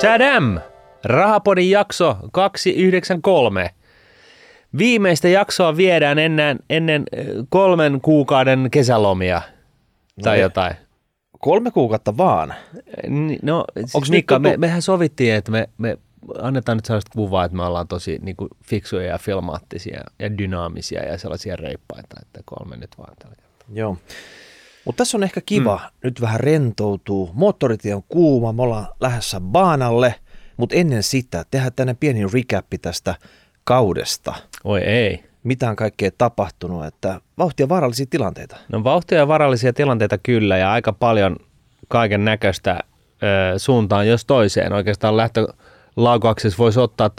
Tadam! Rahapodin jakso 293. Viimeistä jaksoa viedään ennen, ennen kolmen kuukauden kesälomia tai No, jotain. Kolme kuukautta vaan. No, siis Onks Mikka, nyt me, mehän sovittiin, että me, me annetaan nyt sellaista kuvaa, että me ollaan tosi niin kuin, fiksuja ja filmaattisia ja dynaamisia ja sellaisia reippaita, että kolme nyt vaan tällä kertaa. Joo. Mutta tässä on ehkä kiva mm. nyt vähän rentoutuu. Moottoritie on kuuma, me ollaan lähdössä baanalle, mutta ennen sitä tehdään tänne pieni recappi tästä kaudesta. Oi ei. Mitä on kaikkea tapahtunut, että vauhtia vaarallisia tilanteita. No vauhtia ja varallisia tilanteita kyllä ja aika paljon kaiken näköistä suuntaan jos toiseen. Oikeastaan lähtölaukaksessa voisi ottaa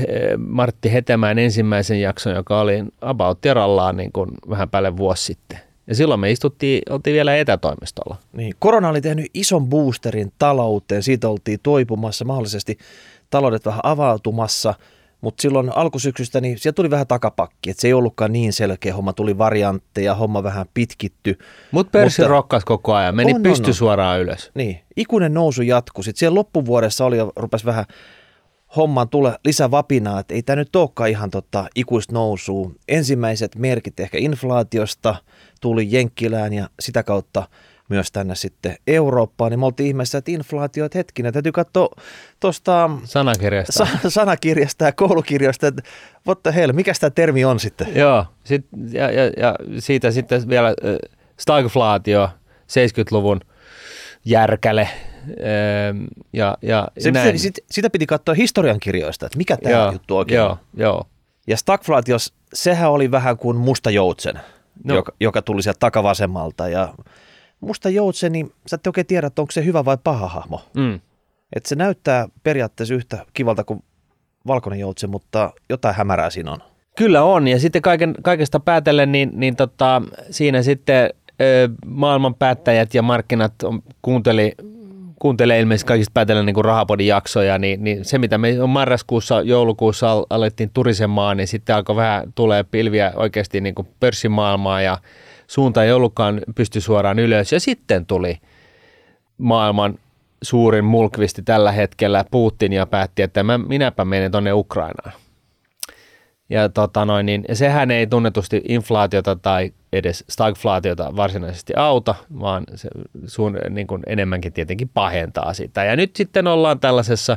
he- Martti Hetemäen ensimmäisen jakson, joka oli About Terallaan niin kuin vähän päälle vuosi sitten. Ja silloin me istuttiin, oltiin vielä etätoimistolla. Niin, korona oli tehnyt ison boosterin talouteen, siitä oltiin toipumassa, mahdollisesti taloudet vähän avautumassa, mutta silloin alkusyksystä niin sieltä tuli vähän takapakki, että se ei ollutkaan niin selkeä homma, tuli variantteja, homma vähän pitkitty. Mut pörssi Mutta- rokkas koko ajan, meni On, on, pysty on. suoraan ylös. Niin, ikuinen nousu jatkui. Sitten siellä loppuvuodessa oli jo, rupesi vähän hommaan tule lisää vapinaa, että ei tämä nyt olekaan ihan tota ikuista nousua. Ensimmäiset merkit ehkä inflaatiosta tuli Jenkkilään ja sitä kautta myös tänne sitten Eurooppaan, niin me oltiin ihmeessä, että inflaatio, että hetkinen, täytyy katsoa tuosta Sanakirjasta. sa- sanakirjasta ja koulukirjoista, että what the hell, mikä tämä termi on sitten? Joo, sit, ja, ja, ja siitä sitten vielä stagflaatio, 70-luvun järkäle. ja, ja Se, näin. se, sit, sitä piti katsoa historiankirjoista, että mikä tämä juttu oikein joo, on. joo. Ja stagflaatios, sehän oli vähän kuin musta joutsen, no. Joka, joka tuli sieltä takavasemmalta. Ja musta joutsen, niin sä et oikein tiedä, että onko se hyvä vai paha hahmo. Mm. Et se näyttää periaatteessa yhtä kivalta kuin valkoinen joutsen, mutta jotain hämärää siinä on. Kyllä on, ja sitten kaiken, kaikesta päätellen, niin, niin tota, siinä sitten ö, maailman päättäjät ja markkinat on, kuunteli, kuuntelee ilmeisesti kaikista päätellen niin kuin rahapodin jaksoja, niin, niin se mitä me on marraskuussa, joulukuussa al- alettiin turisemaan, niin sitten alkoi vähän tulee pilviä oikeasti niin kuin pörssimaailmaa ja suunta ei ollutkaan pysty suoraan ylös. Ja sitten tuli maailman suurin mulkvisti tällä hetkellä Putin ja päätti, että mä, minäpä menen tuonne Ukrainaan. Ja, tota noin, niin, sehän ei tunnetusti inflaatiota tai edes stagflaatiota varsinaisesti auta, vaan se suun, niin kuin enemmänkin tietenkin pahentaa sitä. Ja nyt sitten ollaan tällaisessa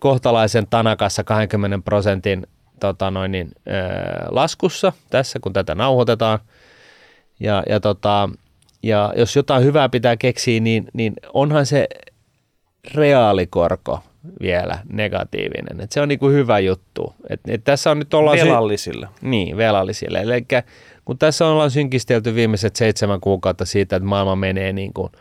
kohtalaisen tanakassa 20 prosentin tota noin, niin, ö, laskussa tässä, kun tätä nauhoitetaan. Ja, ja, tota, ja jos jotain hyvää pitää keksiä, niin, niin onhan se reaalikorko vielä negatiivinen. Et se on niinku hyvä juttu. Et, et tässä on nyt ollaan... sy- Velallisille. niin, velallisille. Eli kun tässä ollaan synkistelty viimeiset seitsemän kuukautta siitä, että maailma menee niin kuin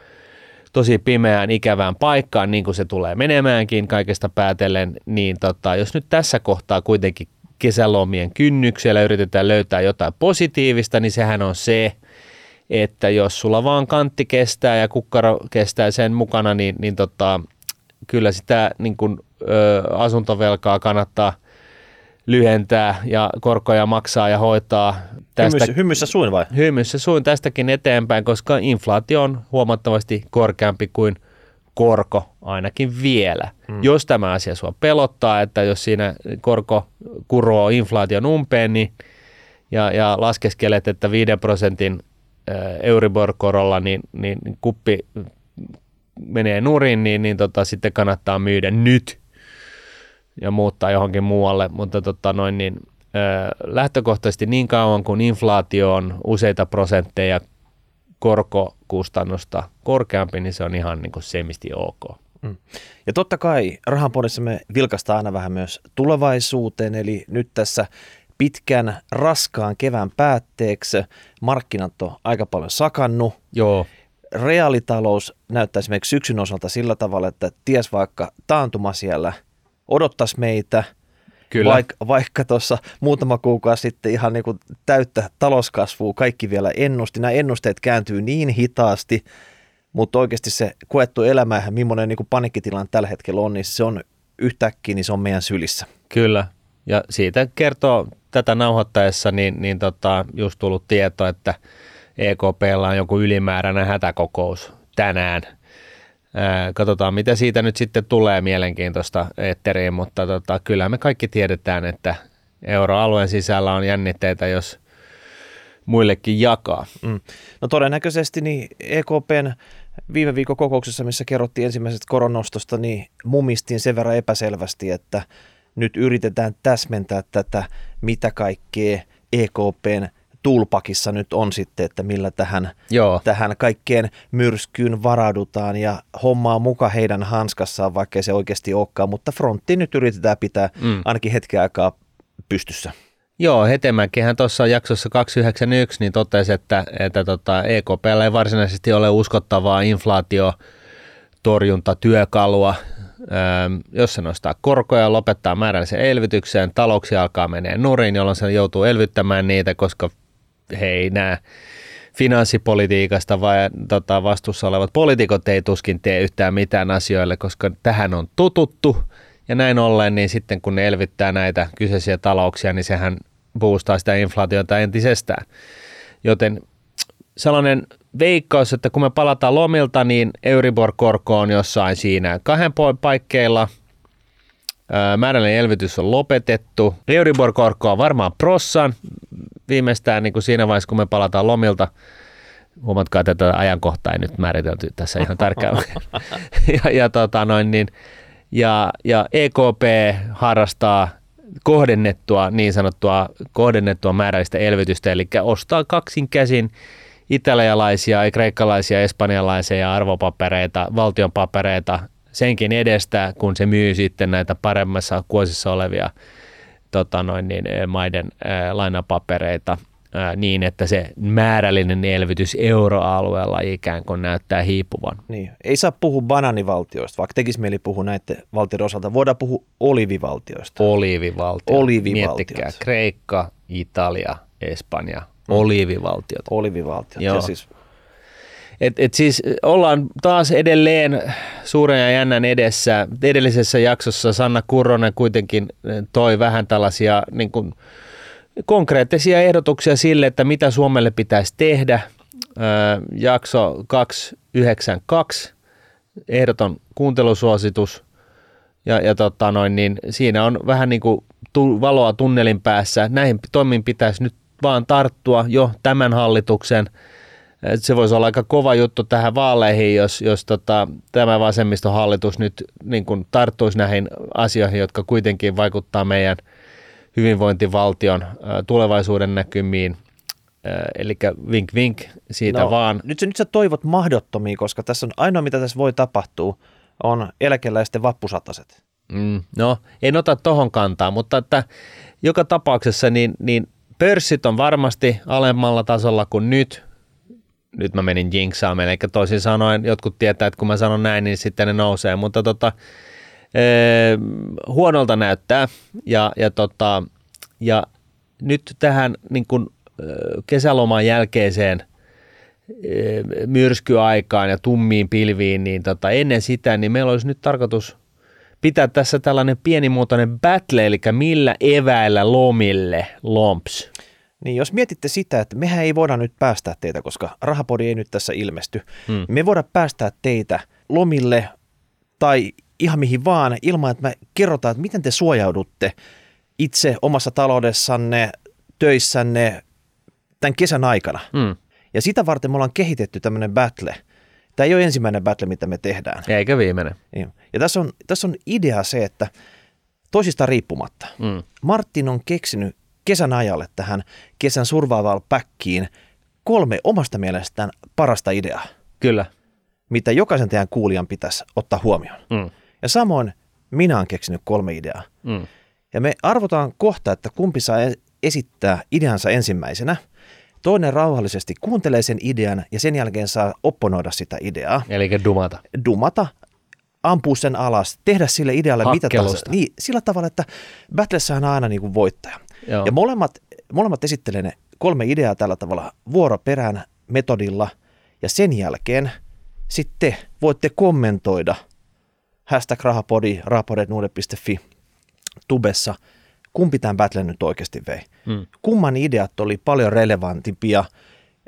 tosi pimeään, ikävään paikkaan, niin kuin se tulee menemäänkin kaikesta päätellen, niin tota, jos nyt tässä kohtaa kuitenkin kesälomien kynnyksellä yritetään löytää jotain positiivista, niin sehän on se, että jos sulla vaan kantti kestää ja kukkaro kestää sen mukana, niin, niin tota, kyllä sitä niin kuin, ö, asuntovelkaa kannattaa lyhentää ja korkoja maksaa ja hoitaa tästä Hymyssä, hymyssä suin vai? hymyssä suin tästäkin eteenpäin, koska inflaatio on huomattavasti korkeampi kuin korko ainakin vielä. Mm. Jos tämä asia sua pelottaa, että jos siinä korko kuroo inflaation umpeen niin, ja, ja laskeskelet, että 5 prosentin Euribor-korolla niin, niin kuppi menee nurin, niin, niin tota, sitten kannattaa myydä nyt ja muuttaa johonkin muualle, mutta tota noin, niin, ö, lähtökohtaisesti niin kauan kuin inflaatio on useita prosentteja korkokustannusta korkeampi, niin se on ihan niin kuin semisti ok. Ja totta kai rahanpodissa me vilkastaan aina vähän myös tulevaisuuteen, eli nyt tässä pitkän, raskaan kevään päätteeksi markkinat on aika paljon sakannut. Joo, Reaalitalous näyttää esimerkiksi syksyn osalta sillä tavalla, että ties vaikka taantuma siellä odottaisi meitä, kyllä. Vaik, vaikka tuossa muutama kuukausi sitten ihan niin kuin täyttä talouskasvua kaikki vielä ennusti. Nämä ennusteet kääntyy niin hitaasti, mutta oikeasti se koettu elämä ja millainen niin panikkitilanne tällä hetkellä on, niin se on yhtäkkiä, niin se on meidän sylissä. Kyllä. Ja siitä kertoo tätä nauhoittaessa, niin, niin tota, just tullut tieto, että EKPlla on joku ylimääräinen hätäkokous tänään Katsotaan, mitä siitä nyt sitten tulee mielenkiintoista etteriin, mutta tota, kyllä me kaikki tiedetään, että euroalueen sisällä on jännitteitä, jos muillekin jakaa. Mm. No todennäköisesti niin EKPn viime viikon kokouksessa, missä kerrottiin ensimmäisestä koronostosta, niin mumistiin sen verran epäselvästi, että nyt yritetään täsmentää tätä, mitä kaikkea EKPn tulpakissa nyt on sitten, että millä tähän, Joo. tähän kaikkeen myrskyyn varaudutaan ja hommaa muka heidän hanskassaan, vaikka se oikeasti olekaan, mutta frontti nyt yritetään pitää mm. ainakin hetken aikaa pystyssä. Joo, Hetemäkihän tuossa jaksossa 291 niin totesi, että, että tota EKP ei varsinaisesti ole uskottavaa inflaatiotorjuntatyökalua, jos se nostaa korkoja, lopettaa määrällisen elvytykseen, talouksia alkaa menee nurin, jolloin se joutuu elvyttämään niitä, koska he ei näe finanssipolitiikasta vai tota, vastuussa olevat poliitikot ei tuskin tee yhtään mitään asioille, koska tähän on tututtu. Ja näin ollen, niin sitten kun ne elvyttää näitä kyseisiä talouksia, niin sehän boostaa sitä inflaatiota entisestään. Joten sellainen veikkaus, että kun me palataan lomilta, niin Euribor-korko on jossain siinä kahden paikkeilla. Määrällinen elvytys on lopetettu. Euribor-korko on varmaan prossan viimeistään niin kuin siinä vaiheessa, kun me palataan lomilta. Huomatkaa, että tätä ajankohtaa ei nyt määritelty tässä ihan tarkkaan. ja, ja, tota noin, niin, ja, ja EKP harrastaa kohdennettua, niin sanottua kohdennettua määrällistä elvytystä, eli ostaa kaksin käsin italialaisia, kreikkalaisia, espanjalaisia arvopapereita, valtionpapereita senkin edestä, kun se myy sitten näitä paremmassa kuosissa olevia tota noin, niin, maiden ää, lainapapereita ää, niin, että se määrällinen elvytys euroalueella ikään kuin näyttää hiipuvan. Niin. Ei saa puhua bananivaltioista, vaikka tekisi mieli puhua näiden valtioiden osalta. Voidaan puhua olivivaltioista. Olivivaltio. Olivivaltiot. Miettikää, Kreikka, Italia, Espanja, mm. olivivaltiot. Olivivaltiot. Joo. Ja siis et, et siis ollaan taas edelleen suuren ja jännän edessä. Edellisessä jaksossa Sanna Kurronen kuitenkin toi vähän tällaisia niin kuin, konkreettisia ehdotuksia sille, että mitä Suomelle pitäisi tehdä. jakso 292, ehdoton kuuntelusuositus. Ja, ja tota noin, niin siinä on vähän niin kuin tu, valoa tunnelin päässä. Näihin toimiin pitäisi nyt vaan tarttua jo tämän hallituksen – se voisi olla aika kova juttu tähän vaaleihin, jos, jos tota, tämä vasemmistohallitus nyt niin kuin tarttuisi näihin asioihin, jotka kuitenkin vaikuttaa meidän hyvinvointivaltion tulevaisuuden näkymiin. Eli vink vink siitä no, vaan. Nyt, nyt sä toivot mahdottomia, koska tässä on ainoa mitä tässä voi tapahtua, on eläkeläisten vappusataset. Mm, no, en ota tohon kantaa, mutta että joka tapauksessa niin, niin pörssit on varmasti alemmalla tasolla kuin nyt, nyt mä menin jinksaamaan, eli toisin sanoen jotkut tietää, että kun mä sanon näin, niin sitten ne nousee, mutta tota, ee, huonolta näyttää. Ja, ja, tota, ja nyt tähän niin kun, kesäloman jälkeiseen myrskyaikaan ja tummiin pilviin, niin tota, ennen sitä, niin meillä olisi nyt tarkoitus pitää tässä tällainen pienimuotoinen battle, eli millä eväillä lomille lomps. Niin jos mietitte sitä, että mehän ei voida nyt päästää teitä, koska rahapodi ei nyt tässä ilmesty, hmm. Niin me voidaan päästää teitä lomille tai ihan mihin vaan ilman, että me kerrotaan, että miten te suojaudutte itse omassa taloudessanne, töissänne tämän kesän aikana. Hmm. Ja sitä varten me ollaan kehitetty tämmöinen battle. Tämä ei ole ensimmäinen battle, mitä me tehdään. Eikä viimeinen. Niin. Ja tässä on, tässä on idea se, että toisista riippumatta. Mm. Martin on keksinyt kesän ajalle tähän kesän survival packiin kolme omasta mielestään parasta ideaa. Kyllä. Mitä jokaisen teidän kuulijan pitäisi ottaa huomioon. Mm. Ja samoin minä olen keksinyt kolme ideaa. Mm. Ja me arvotaan kohta, että kumpi saa e- esittää ideansa ensimmäisenä. Toinen rauhallisesti kuuntelee sen idean ja sen jälkeen saa opponoida sitä ideaa. Eli dumata. Dumata, ampua sen alas, tehdä sille idealle mitä tahansa. Niin, sillä tavalla, että Battlessa on aina niin kuin voittaja. Joo. Ja molemmat, molemmat esittelee ne kolme ideaa tällä tavalla vuoroperään metodilla ja sen jälkeen sitten voitte kommentoida hashtag rahapodi, rahapodetnuude.fi tubessa, kumpi tämän battlen nyt oikeasti vei. Hmm. Kumman ideat oli paljon relevantimpia,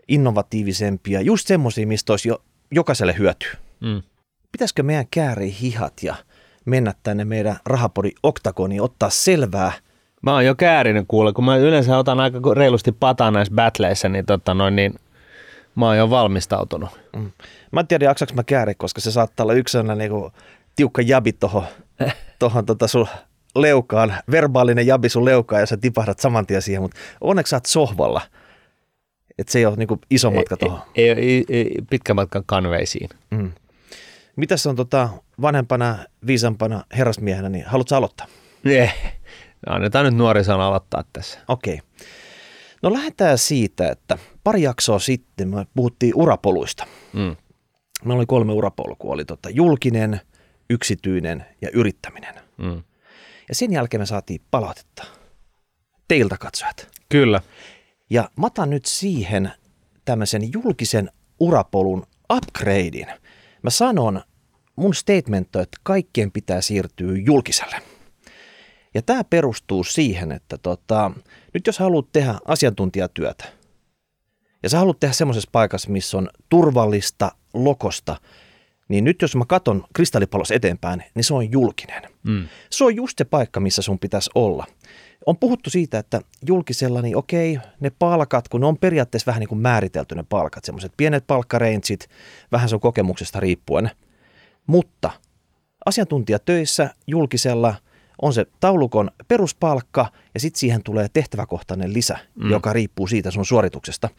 innovatiivisempia, just semmoisia, mistä olisi jo, jokaiselle hyötyä. Hmm. pitäisikö meidän kääriä hihat ja mennä tänne meidän rahapodi oktagoniin, ottaa selvää. Mä oon jo käärinyt kuule, kun mä yleensä otan aika reilusti pataa näissä battleissä, niin, tota noin, niin mä oon jo valmistautunut. Mm. Mä en tiedä, jaksaks mä kääri, koska se saattaa olla yksi sellainen niin tiukka jabi tohon, tohon tota sun leukaan, verbaalinen jabi sun leukaan ja sä tipahdat saman tien siihen, mutta onneksi sä oot sohvalla. Että se ei ole niin iso matka tuohon. Ei, ei, ei, ei, pitkä matka kanveisiin. Mm. Mitäs on tota vanhempana, viisampana herrasmiehenä, niin haluatko aloittaa? Eh, annetaan nyt nuorison aloittaa tässä. Okei. Okay. No lähdetään siitä, että pari jaksoa sitten me puhuttiin urapoluista. Mm. Meillä oli kolme urapolkua. Oli tota julkinen, yksityinen ja yrittäminen. Mm. Ja sen jälkeen me saatiin palautetta teiltä katsojat. Kyllä. Ja mä otan nyt siihen tämmöisen julkisen urapolun upgradein. Mä sanon, mun statement on, että kaikkien pitää siirtyä julkiselle. Ja tämä perustuu siihen, että tota, nyt jos haluat tehdä asiantuntijatyötä, ja sä haluat tehdä semmoisessa paikassa, missä on turvallista, lokosta, niin nyt jos mä katon kristallipallossa eteenpäin, niin se on julkinen. Mm. Se on just se paikka, missä sun pitäisi olla. On puhuttu siitä, että julkisella, niin okei, ne palkat, kun ne on periaatteessa vähän niin kuin määritelty ne palkat, semmoiset pienet palkkareinsit, vähän sun kokemuksesta riippuen. Mutta asiantuntijatöissä julkisella on se taulukon peruspalkka ja sitten siihen tulee tehtäväkohtainen lisä, mm. joka riippuu siitä sun suorituksesta.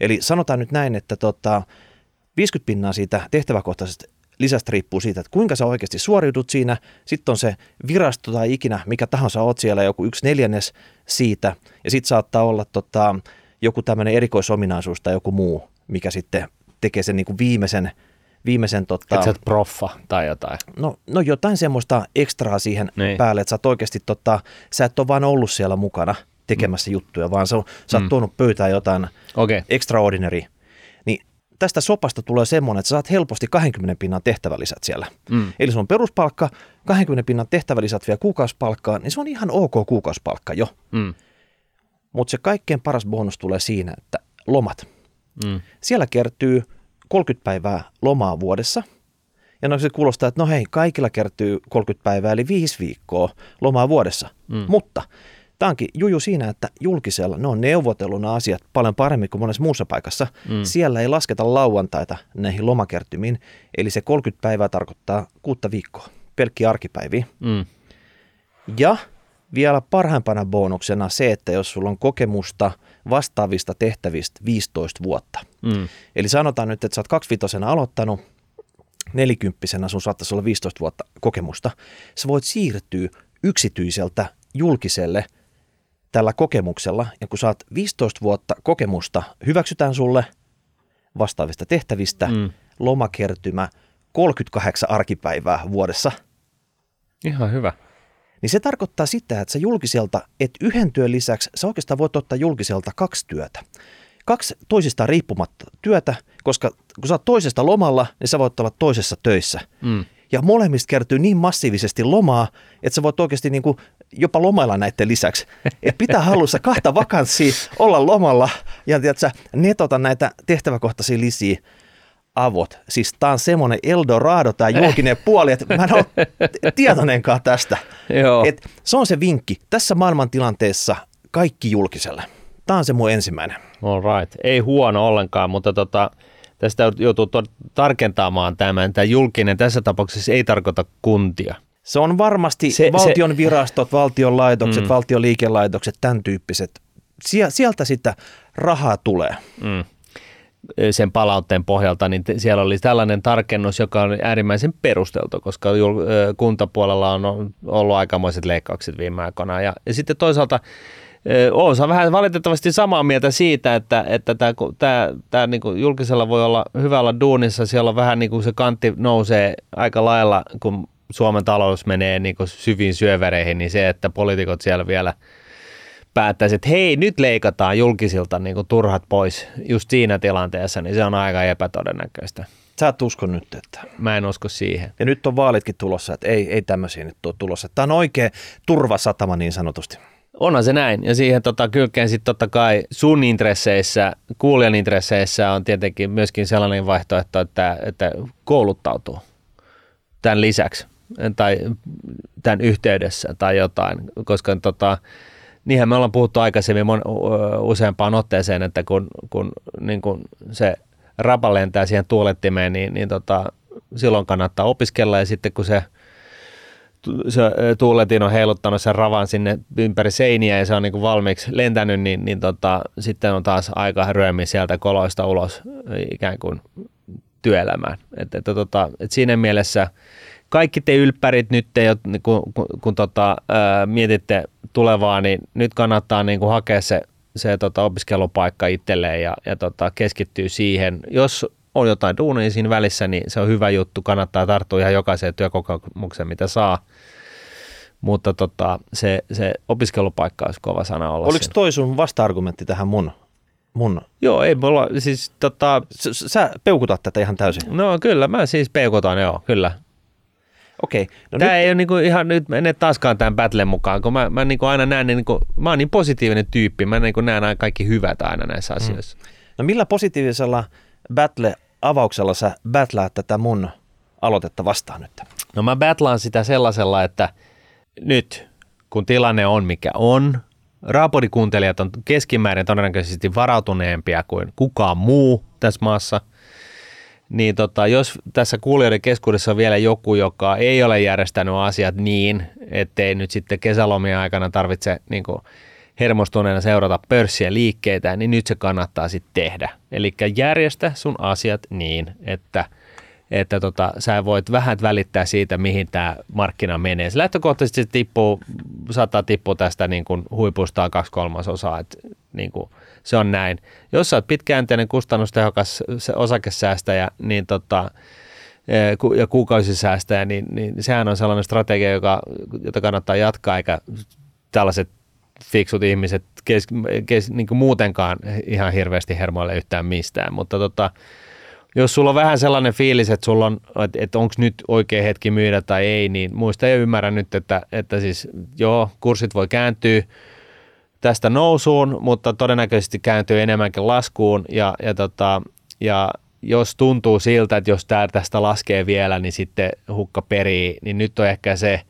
Eli sanotaan nyt näin, että tota, 50 pinnaa siitä tehtäväkohtaisesta lisästä riippuu siitä, että kuinka sä oikeasti suoriudut siinä. Sitten on se virasto tai ikinä, mikä tahansa oot siellä, joku yksi neljännes siitä. Ja sitten saattaa olla tota, joku tämmöinen erikoisominaisuus tai joku muu, mikä sitten tekee sen niin kuin viimeisen viimeisen... Tota, että sä proffa tai jotain. No, no jotain semmoista ekstraa siihen niin. päälle, että sä oot oikeasti, tota, sä et ole vaan ollut siellä mukana tekemässä mm. juttuja, vaan sä, sä oot mm. tuonut pöytään jotain okay. extraordinary tästä sopasta tulee semmoinen, että sä saat helposti 20 pinnan tehtävälisät siellä. Mm. Eli sun on peruspalkka, 20 pinnan tehtävälisät vielä kuukausipalkkaa, niin se on ihan ok kuukausipalkka jo. Mm. Mutta se kaikkein paras bonus tulee siinä, että lomat. Mm. Siellä kertyy 30 päivää lomaa vuodessa. Ja no se kuulostaa, että no hei, kaikilla kertyy 30 päivää, eli viisi viikkoa lomaa vuodessa. Mm. Mutta Tämä onkin juju siinä, että julkisella ne on neuvotellut asiat paljon paremmin kuin monessa muussa paikassa. Mm. Siellä ei lasketa lauantaita näihin lomakertymiin, eli se 30 päivää tarkoittaa kuutta viikkoa, pelkkiä arkipäiviä. Mm. Ja vielä parhaimpana bonuksena se, että jos sulla on kokemusta vastaavista tehtävistä 15 vuotta. Mm. Eli sanotaan nyt, että sä oot kaksivitosena aloittanut, nelikymppisenä sun saattaisi olla 15 vuotta kokemusta. Sä voit siirtyä yksityiseltä julkiselle – tällä kokemuksella, ja kun saat 15 vuotta kokemusta, hyväksytään sulle vastaavista tehtävistä mm. lomakertymä 38 arkipäivää vuodessa. Ihan hyvä. Niin se tarkoittaa sitä, että sä julkiselta, että yhden työn lisäksi sä oikeastaan voit ottaa julkiselta kaksi työtä. Kaksi toisistaan riippumatta työtä, koska kun sä oot toisesta lomalla, niin sä voit olla toisessa töissä. Mm ja molemmista kertyy niin massiivisesti lomaa, että sä voit oikeasti niin kuin jopa lomailla näiden lisäksi. Et pitää halussa kahta vakanssia olla lomalla ja tiedätkö, netota näitä tehtäväkohtaisia lisiä avot. Siis tää on semmoinen Eldorado, tämä julkinen puoli, että mä en ole tietoinenkaan tästä. Joo. Et se on se vinkki. Tässä maailmantilanteessa kaikki julkiselle. Tämä on se mun ensimmäinen. All right. Ei huono ollenkaan, mutta tota, tästä joutuu tarkentamaan tämän. Tämä julkinen tässä tapauksessa ei tarkoita kuntia. Se on varmasti se, valtion se, virastot, valtion laitokset, mm. valtion liikelaitokset, tämän tyyppiset. Sieltä sitä rahaa tulee. Mm. Sen palautteen pohjalta, niin siellä oli tällainen tarkennus, joka on äärimmäisen perusteltu, koska kuntapuolella on ollut aikamoiset leikkaukset viime aikoina. Ja, ja sitten toisaalta Oosa vähän valitettavasti samaa mieltä siitä, että, että tämä, tämä, tämä niin kuin julkisella voi olla hyvällä duunissa, siellä on vähän niin kuin se kantti nousee aika lailla, kun Suomen talous menee niin kuin syviin syövereihin, niin se, että poliitikot siellä vielä päättäisi, että hei, nyt leikataan julkisilta niin kuin turhat pois just siinä tilanteessa, niin se on aika epätodennäköistä. Sä et usko nyt, että... Mä en usko siihen. Ja nyt on vaalitkin tulossa, että ei, ei tämmöisiä nyt ole tulossa. Tämä on oikein turvasatama niin sanotusti. Onhan se näin. Ja siihen tota, kylkeen sitten totta kai sun intresseissä, kuulijan intresseissä on tietenkin myöskin sellainen vaihtoehto, että, että kouluttautuu. tämän lisäksi tai tämän yhteydessä tai jotain, koska tota, niinhän me ollaan puhuttu aikaisemmin mon, useampaan otteeseen, että kun, kun niin kun se rapa lentää siihen tuulettimeen, niin, niin tota, silloin kannattaa opiskella ja sitten kun se, se tuuletin on heiluttanut sen ravan sinne ympäri seiniä ja se on niin kuin valmiiksi lentänyt, niin, niin tota, sitten on taas aika ryömi sieltä koloista ulos ikään kuin työelämään. Et, et, tota, et siinä mielessä kaikki te ylppärit nyt, te, kun, kun, kun tota, ää, mietitte tulevaa, niin nyt kannattaa niin kuin hakea se, se tota, opiskelupaikka itselleen ja, ja tota, keskittyy siihen. Jos on jotain duunia siinä välissä, niin se on hyvä juttu. Kannattaa tarttua ihan jokaiseen työkokemukseen, mitä saa. Mutta tota, se, se opiskelupaikka olisi kova sana olla Oliko siinä. toi sun vasta-argumentti tähän mun mun... Joo, ei mulla, siis tota... S- sä peukutat tätä ihan täysin. No kyllä, mä siis peukutan, joo, kyllä. Okei. No Tämä nyt... ei ole niinku ihan nyt mene taaskaan tämän battlen mukaan, kun mä, mä niinku aina näen, niinku, mä oon niin positiivinen tyyppi, mä niinku näen aina kaikki hyvät aina näissä mm. asioissa. Mm. No millä positiivisella battle-avauksella sä battleat tätä mun aloitetta vastaan nyt? No mä battlaan sitä sellaisella, että nyt kun tilanne on mikä on, Raapodikuuntelijat on keskimäärin todennäköisesti varautuneempia kuin kukaan muu tässä maassa. Niin tota, jos tässä kuulijoiden keskuudessa on vielä joku, joka ei ole järjestänyt asiat niin, ettei nyt sitten kesälomien aikana tarvitse niin kuin, hermostuneena seurata pörssiä liikkeitä, niin nyt se kannattaa sitten tehdä. Eli järjestä sun asiat niin, että – että tota, sä voit vähän välittää siitä, mihin tämä markkina menee. Se lähtökohtaisesti se tippuu, saattaa tippua tästä niin kuin huipustaa kaksi kolmasosaa, että niin kuin, se on näin. Jos sä oot pitkäjänteinen kustannustehokas osakesäästäjä, niin tota, e, ja kuukausisäästäjä, niin, niin sehän on sellainen strategia, joka, jota kannattaa jatkaa, eikä tällaiset fiksut ihmiset kes, kes, niin kuin muutenkaan ihan hirveästi hermoille yhtään mistään, mutta tota, jos sulla on vähän sellainen fiilis, että sulla on, että, että onko nyt oikea hetki myydä tai ei, niin muista ja ymmärrä nyt, että, että siis joo, kurssit voi kääntyä tästä nousuun, mutta todennäköisesti kääntyy enemmänkin laskuun. Ja, ja, tota, ja jos tuntuu siltä, että jos tämä tästä laskee vielä, niin sitten hukka perii, niin nyt on ehkä se –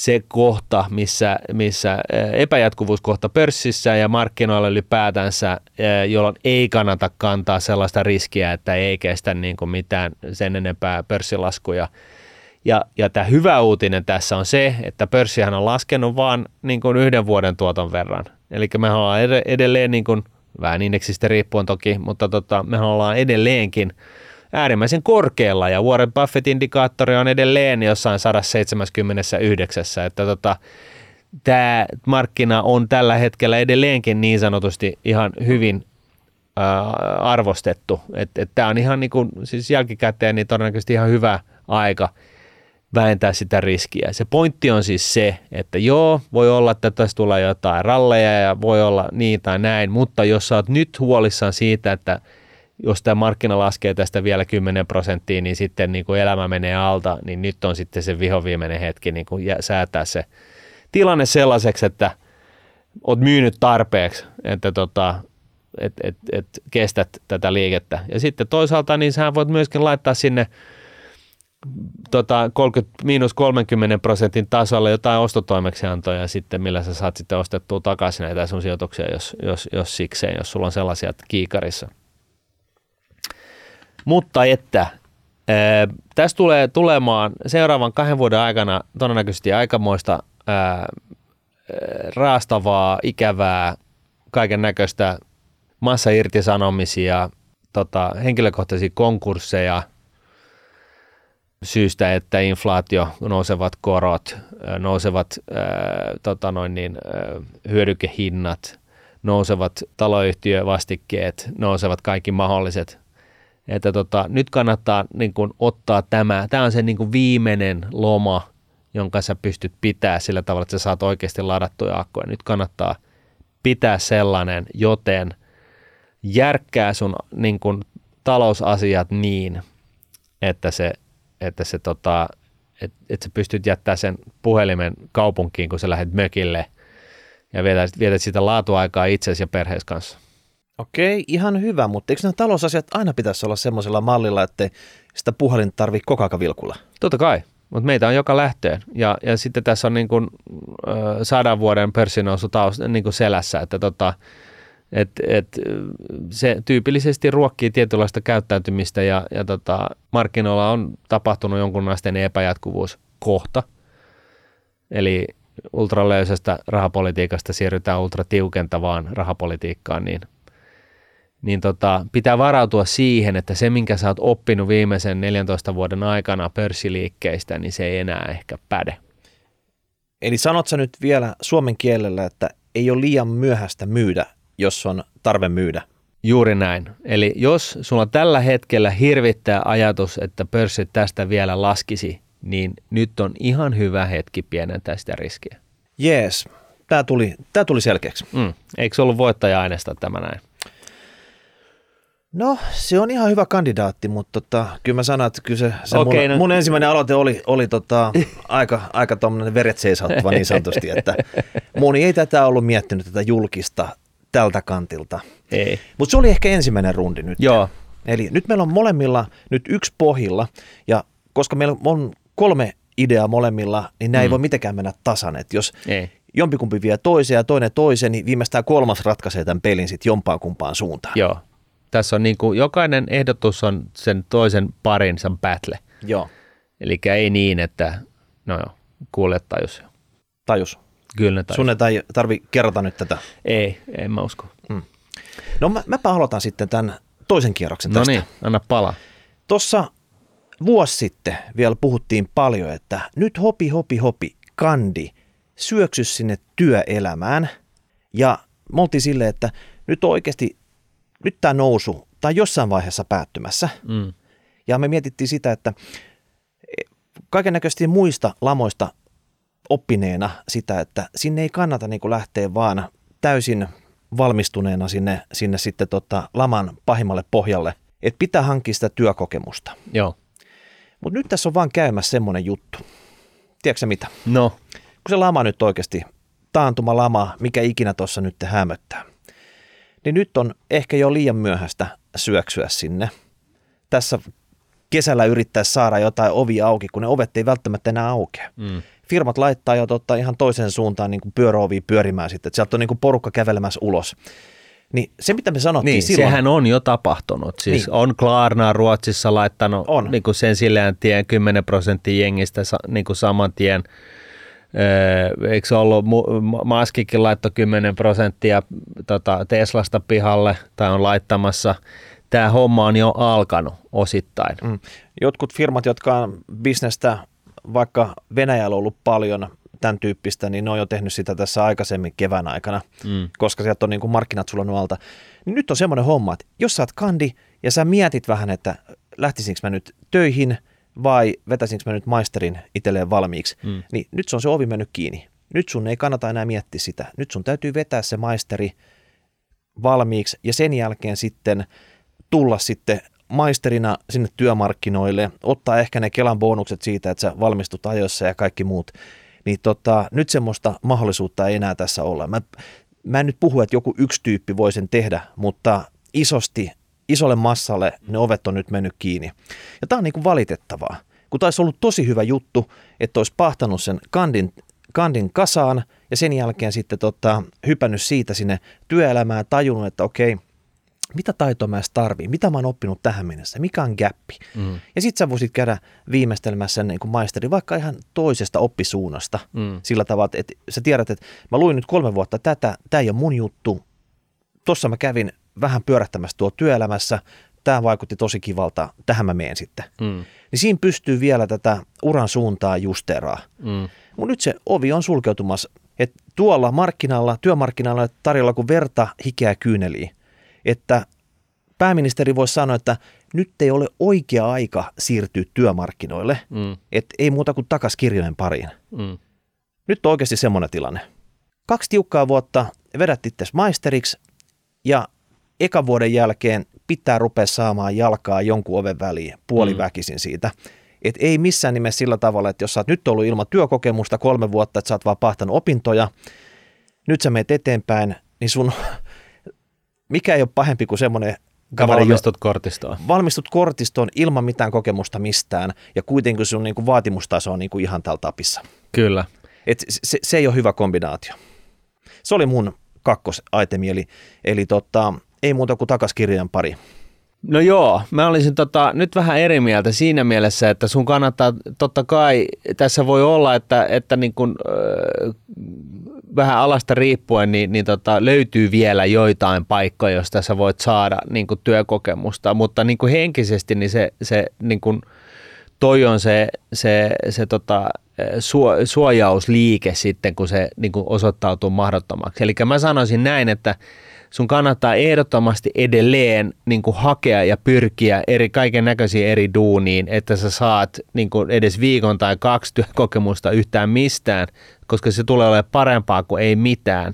se kohta, missä, missä epäjatkuvuuskohta pörssissä ja markkinoilla ylipäätänsä, jolloin ei kannata kantaa sellaista riskiä, että ei kestä niin kuin mitään sen enempää pörssilaskuja. Ja, ja tämä hyvä uutinen tässä on se, että pörssihän on laskenut vain niin kuin yhden vuoden tuoton verran. Eli me ollaan edelleen, niin kuin, vähän indeksistä riippuen toki, mutta tota, me ollaan edelleenkin – äärimmäisen korkealla ja Warren Buffett-indikaattori on edelleen jossain 179, että tota, tämä markkina on tällä hetkellä edelleenkin niin sanotusti ihan hyvin ää, arvostettu. Että et tämä on ihan niin siis jälkikäteen niin todennäköisesti ihan hyvä aika vähentää sitä riskiä. Se pointti on siis se, että joo, voi olla, että tässä tulee jotain ralleja ja voi olla niin tai näin, mutta jos sä oot nyt huolissaan siitä, että jos tämä markkina laskee tästä vielä 10 prosenttia, niin sitten niin kuin elämä menee alta, niin nyt on sitten se vihoviimeinen hetki niin kuin säätää se tilanne sellaiseksi, että oot myynyt tarpeeksi, että tota, et, et, et kestät tätä liikettä. Ja sitten toisaalta niin sä voit myöskin laittaa sinne tota, 30, miinus 30 prosentin tasolle jotain ostotoimeksiantoja sitten, millä sä saat sitten ostettua takaisin näitä sun sijoituksia, jos, jos, jos sikseen, jos sulla on sellaisia kiikarissa – mutta että ää, tässä tulee tulemaan seuraavan kahden vuoden aikana todennäköisesti aikamoista ää, raastavaa, ikävää, kaiken näköistä massairtisanomisia, tota, henkilökohtaisia konkursseja syystä, että inflaatio, nousevat korot, nousevat ää, tota noin niin, ää, hyödykehinnat, nousevat taloyhtiövastikkeet, nousevat kaikki mahdolliset että tota, nyt kannattaa niin kuin, ottaa tämä, tämä on se niin kuin viimeinen loma, jonka sä pystyt pitää sillä tavalla, että sä saat oikeasti ladattuja akkoja. Nyt kannattaa pitää sellainen, joten järkkää sun niin kuin, talousasiat niin, että se, että se tota, et, et sä pystyt jättämään sen puhelimen kaupunkiin, kun sä lähdet mökille ja vietät, vietät sitä laatuaikaa itsesi ja perheesi kanssa. Okei, ihan hyvä, mutta eikö nämä talousasiat aina pitäisi olla semmoisella mallilla, että sitä puhelinta tarvii kokakavilkulla? Totta kai, mutta meitä on joka lähtöön. Ja, ja sitten tässä on niin kuin, äh, sadan vuoden pörssinousu taus, niin kuin selässä, että tota, et, et, se tyypillisesti ruokkii tietynlaista käyttäytymistä ja, ja tota, markkinoilla on tapahtunut jonkunlaisten epäjatkuvuus kohta. Eli ultralöysästä rahapolitiikasta siirrytään ultratiukentavaan rahapolitiikkaan, niin, niin tota, pitää varautua siihen, että se, minkä sä oot oppinut viimeisen 14 vuoden aikana pörssiliikkeistä, niin se ei enää ehkä päde. Eli sanot sä nyt vielä suomen kielellä, että ei ole liian myöhäistä myydä, jos on tarve myydä? Juuri näin. Eli jos sulla tällä hetkellä hirvittää ajatus, että pörssit tästä vielä laskisi, niin nyt on ihan hyvä hetki pienentää sitä riskiä. Jees, tämä tuli, tää tuli selkeäksi. Mm. Eikö se ollut voittaja-aineesta tämä näin? No, se on ihan hyvä kandidaatti, mutta tota, kyllä mä sanon, että kyllä se, se Okei, mun, no- mun ensimmäinen aloite oli, oli tota, aika, aika tuommoinen veret seisauttava niin sanotusti, että moni ei tätä ollut miettinyt tätä julkista tältä kantilta. Ei. Mutta se oli ehkä ensimmäinen rundi nyt. Joo, Eli nyt meillä on molemmilla nyt yksi pohjilla, ja koska meillä on kolme ideaa molemmilla, niin nämä mm. ei voi mitenkään mennä tasan. Et jos ei. jompikumpi vie toisen ja toinen toisen, niin viimeistään kolmas ratkaisee tämän pelin sitten jompaan kumpaan suuntaan. Joo. Tässä on niin kuin, jokainen ehdotus on sen toisen parinsa battle. Joo. Eli ei niin, että no joo, kuulijat tajus. Tajus. Kyllä ne tajus. Sun ei tai- tarvi kerrata nyt tätä. Ei, en mä usko. No mä, mäpä aloitan sitten tämän toisen kierroksen No tästä. niin, anna palaa. Tuossa vuosi sitten vielä puhuttiin paljon, että nyt hopi, hopi, hopi, kandi, syöksy sinne työelämään. Ja me oltiin silleen, että nyt on oikeasti, nyt tämä nousu, tai jossain vaiheessa päättymässä. Mm. Ja me mietittiin sitä, että kaiken näköisesti muista lamoista oppineena sitä, että sinne ei kannata niin kuin lähteä vaan täysin valmistuneena sinne, sinne sitten tota laman pahimmalle pohjalle, että pitää hankkia sitä työkokemusta. Joo. Mutta nyt tässä on vaan käymässä semmoinen juttu. Tiedätkö mitä? No, Kun se lama nyt oikeasti, taantuma lama, mikä ikinä tuossa nyt hämöttää, niin nyt on ehkä jo liian myöhäistä syöksyä sinne. Tässä kesällä yrittää saada jotain ovi auki, kun ne ovet ei välttämättä enää aukea. mm. Firmat laittaa jo totta ihan toiseen suuntaan niin kuin pyöräovi pyörimään sitten, että sieltä on niin kuin porukka kävelemässä ulos. Niin se, mitä me sanottiin niin, silloin, sehän on jo tapahtunut. Siis Niin. on Klarna Ruotsissa laittanut On. Niin kuin sen silleen tien 10 prosenttia jengistä niin kuin saman tien. Öö, eikö se ollut, Maskikin laittoi 10 prosenttia tota, Teslasta pihalle tai on laittamassa. Tämä homma on jo alkanut osittain. Mm. Jotkut firmat, jotka on bisnestä, vaikka Venäjällä on ollut paljon tämän tyyppistä, niin ne on jo tehnyt sitä tässä aikaisemmin kevään aikana, Mm. koska sieltä on niin kuin markkinat sulannut alta. Niin nyt on semmoinen homma, että jos sä oot kandi ja sä mietit vähän, että lähtisinkö mä nyt töihin vai vetäisinkö mä nyt maisterin itselleen valmiiksi, Mm. niin nyt se on se ovi mennyt kiinni. Nyt sun ei kannata enää miettiä sitä. Nyt sun täytyy vetää se maisteri valmiiksi ja sen jälkeen sitten tulla sitten maisterina sinne työmarkkinoille, ottaa ehkä ne Kelan bonukset siitä, että sä valmistut ajoissa ja kaikki muut. Niin tota, nyt semmoista mahdollisuutta ei enää tässä olla. Mä, mä en nyt puhu, että joku yksi tyyppi voi sen tehdä, mutta isosti, isolle massalle ne ovet on nyt mennyt kiinni. Ja tämä on niin kuin valitettavaa, kun taisi ollut tosi hyvä juttu, että olisi pahtanut sen kandin, kandin kasaan ja sen jälkeen sitten tota, hypännyt siitä sinne työelämään, tajunnut, että okei, mitä taitoa mä edes tarviin, mitä mä oon oppinut tähän mennessä, mikä on gappi. Mm. Ja sit sä voisit käydä viimeistelmässä niin kuin maisteri vaikka ihan toisesta oppisuunnasta Mm. sillä tavalla, että sä tiedät, että mä luin nyt kolme vuotta tätä, tämä ei ole mun juttu. Tossa mä kävin vähän pyörähtämässä tuolla työelämässä, tämä vaikutti tosi kivalta, tähän mä meen sitten. Mm. Niin siinä pystyy vielä tätä uran suuntaa justeeraa. Mm. Mutta nyt se ovi on sulkeutumassa, että tuolla markkinalla, työmarkkinalla tarjolla kuin verta, hikeä kyyneliä. Että pääministeri voisi sanoa, että nyt ei ole oikea aika siirtyä työmarkkinoille, Mm. että ei muuta kuin takas kirjojen pariin. Mm. Nyt on oikeasti semmoinen tilanne. Kaksi tiukkaa vuotta vedät itse maisteriksi ja eka vuoden jälkeen pitää rupea saamaan jalkaa jonkun oven väliin puoliväkisin siitä. Et ei missään nimessä sillä tavalla, että jos sä oot nyt ollut ilman työkokemusta kolme vuotta, että sä oot vaan pahtanut opintoja, nyt sä meet eteenpäin, niin sun mikä ei ole pahempi kuin semmoinen kaveri, valmistut kortistoon. Valmistut kortistoon ilman mitään kokemusta mistään ja kuitenkin sun niin kuin vaatimustaso on niin kuin ihan täällä tapissa. Kyllä. Et se, se ei ole hyvä kombinaatio. Se oli mun kakkositemi, eli, eli tota, ei muuta kuin takas kirjan pari. No joo, mä olisin tota, nyt vähän eri mieltä siinä mielessä, että sun kannattaa, totta kai tässä voi olla, että, että niin kun, äh, vähän alasta riippuen, niin, niin tota, löytyy vielä joitain paikkoja, joista sä voit saada niin kun, työkokemusta, mutta niin kun henkisesti niin se, se niin kun, toi on se, se, se tota, suojausliike sitten, kun se niin kun, osoittautuu mahdottomaksi. Eli mä sanoisin näin, että sun kannattaa ehdottomasti edelleen niin kuin hakea ja pyrkiä eri kaiken näköisiin eri duuniin, että sä saat niin kuin edes viikon tai kaksi työkokemusta yhtään mistään, koska se tulee olemaan parempaa kuin ei mitään.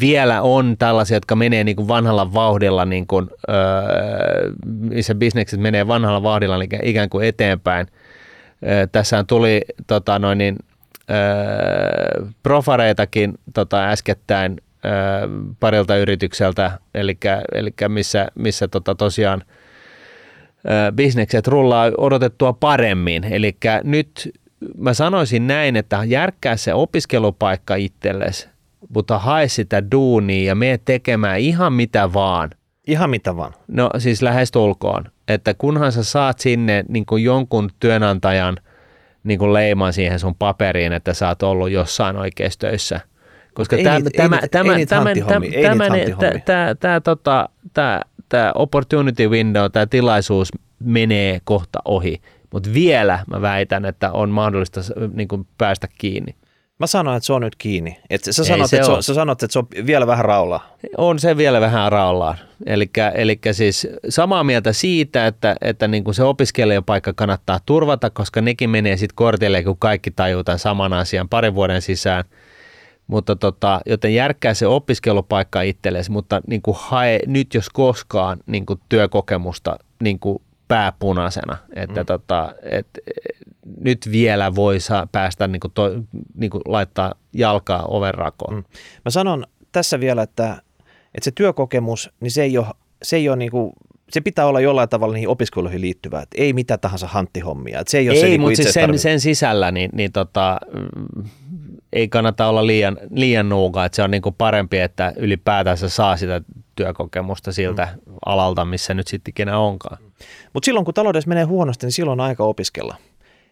Vielä on tällaisia, jotka menee niin kuin vanhalla vauhdilla, niin kuin, öö, missä bisnekset menee vanhalla vauhdilla eli ikään kuin eteenpäin. Öö, tässä tuli tota, noin niin, öö, profareitakin tota, äskettäin parilta yritykseltä, eli, eli missä, missä tota tosiaan bisnekset rullaa odotettua paremmin. Eli nyt mä sanoisin näin, että järkkää se opiskelupaikka itsellesi, mutta hae sitä duunia ja mene tekemään ihan mitä vaan. Ihan mitä vaan? No siis lähestulkoon. Että kunhan sä saat sinne niin kuin jonkun työnantajan niin kuin leiman siihen sun paperiin, että sä oot ollut jossain oikeassa töissä – koska tämä, opportunity window, tämä tilaisuus menee kohta ohi, mutta vielä mä väitän, että on mahdollista niin kuin päästä kiinni. Mä sanoin, että se on nyt kiinni. Et sä, sanot, se että se on, sä sanot, että se on vielä vähän raolla. On se vielä vähän raollaan. Eli siis samaa mieltä siitä, että, että niin kuin se opiskelijapaikka kannattaa turvata, koska nekin menee sitten kortille, kun kaikki tajutaan saman asian parin vuoden sisään – mutta tota, joten järkkää se opiskelupaikka itsellesi, mutta niin kuin hae nyt jos koskaan niin kuin työkokemusta niin kuin pääpunaisena, että mm. tota, et, nyt vielä voi saa päästä niin kuin to, niin kuin laittaa jalkaa oven rakoon. Mm. Mä sanon tässä vielä, että, että se työkokemus, niin se ei ole, se ei ole niin kuin se pitää olla jollain tavalla niihin opiskeluihin liittyvää, että ei mitä tahansa hanttihommia. Että se ei, ole ei se, niin mutta siis sen, sen sisällä niin, niin tota, ei kannata olla liian, liian nuuka, että se on niin kuin parempi, että ylipäätänsä saa sitä työkokemusta siltä mm. alalta, missä nyt sitten ikinä onkaan. Mutta silloin kun taloudessa menee huonosti, niin silloin on aika opiskella.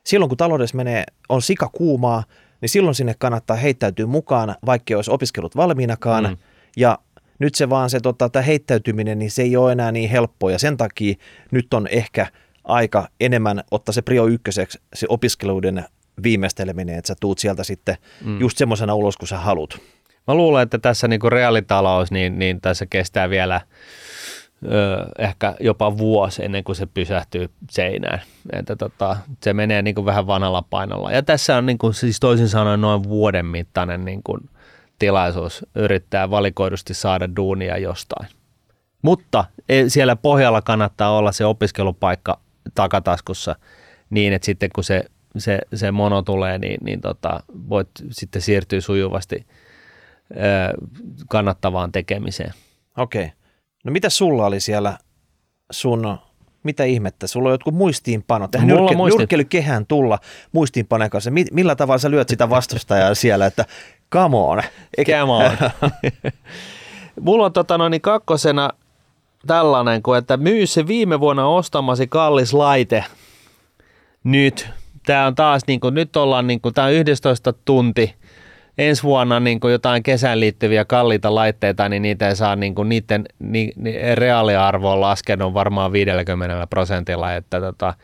Silloin kun taloudessa menee, on sika kuumaa, niin silloin sinne kannattaa heittäytyä mukaan, vaikka olisi opiskelut valmiinakaan. Mm. Ja nyt se vaan se tota, tämä heittäytyminen, niin se ei ole enää niin helppoa ja sen takia nyt on ehkä aika enemmän ottaa se prio ykköseksi se opiskeluiden viimeisteleminen, että sä tuut sieltä sitten mm. just semmoisena ulos kuin sä haluat. Mä luulen, että tässä niin kuin reaalitalous, niin, niin tässä kestää vielä ö, ehkä jopa vuosi ennen kuin se pysähtyy seinään. Että tota, se menee niin kuin vähän vanhalla painolla. Ja tässä on niin kuin, siis toisin sanoen noin vuoden mittainen niin kuin tilaisuus yrittää valikoidusti saada duunia jostain. Mutta e, siellä pohjalla kannattaa olla se opiskelupaikka takataskussa niin, että sitten kun se se, se mono tulee, niin, niin tota, voit sitten siirtyä sujuvasti ö, kannattavaan tekemiseen. Okei. Okay. No mitä sulla oli siellä sun, mitä ihmettä, sulla on jotkut muistiinpanot. Eihän nyrkke, muisti... nyrkkelykehän tulla muistiinpaneen kanssa. Millä tavalla sä lyöt sitä vastustajaa siellä, että come on. Eikä... Come on. Mulla on tota noin, niin kakkosena tällainen, kuin että myy se viime vuonna ostamasi kallis laite nyt tämä on taas, niin kuin, nyt ollaan, niin kuin, tämä on 11 tunti, ensi vuonna niin kuin jotain kesään liittyviä kalliita laitteita, niin niitä ei saa, niin kuin, niiden ni, ni, reaaliarvo on laskenut varmaan 50 prosentilla, että tota,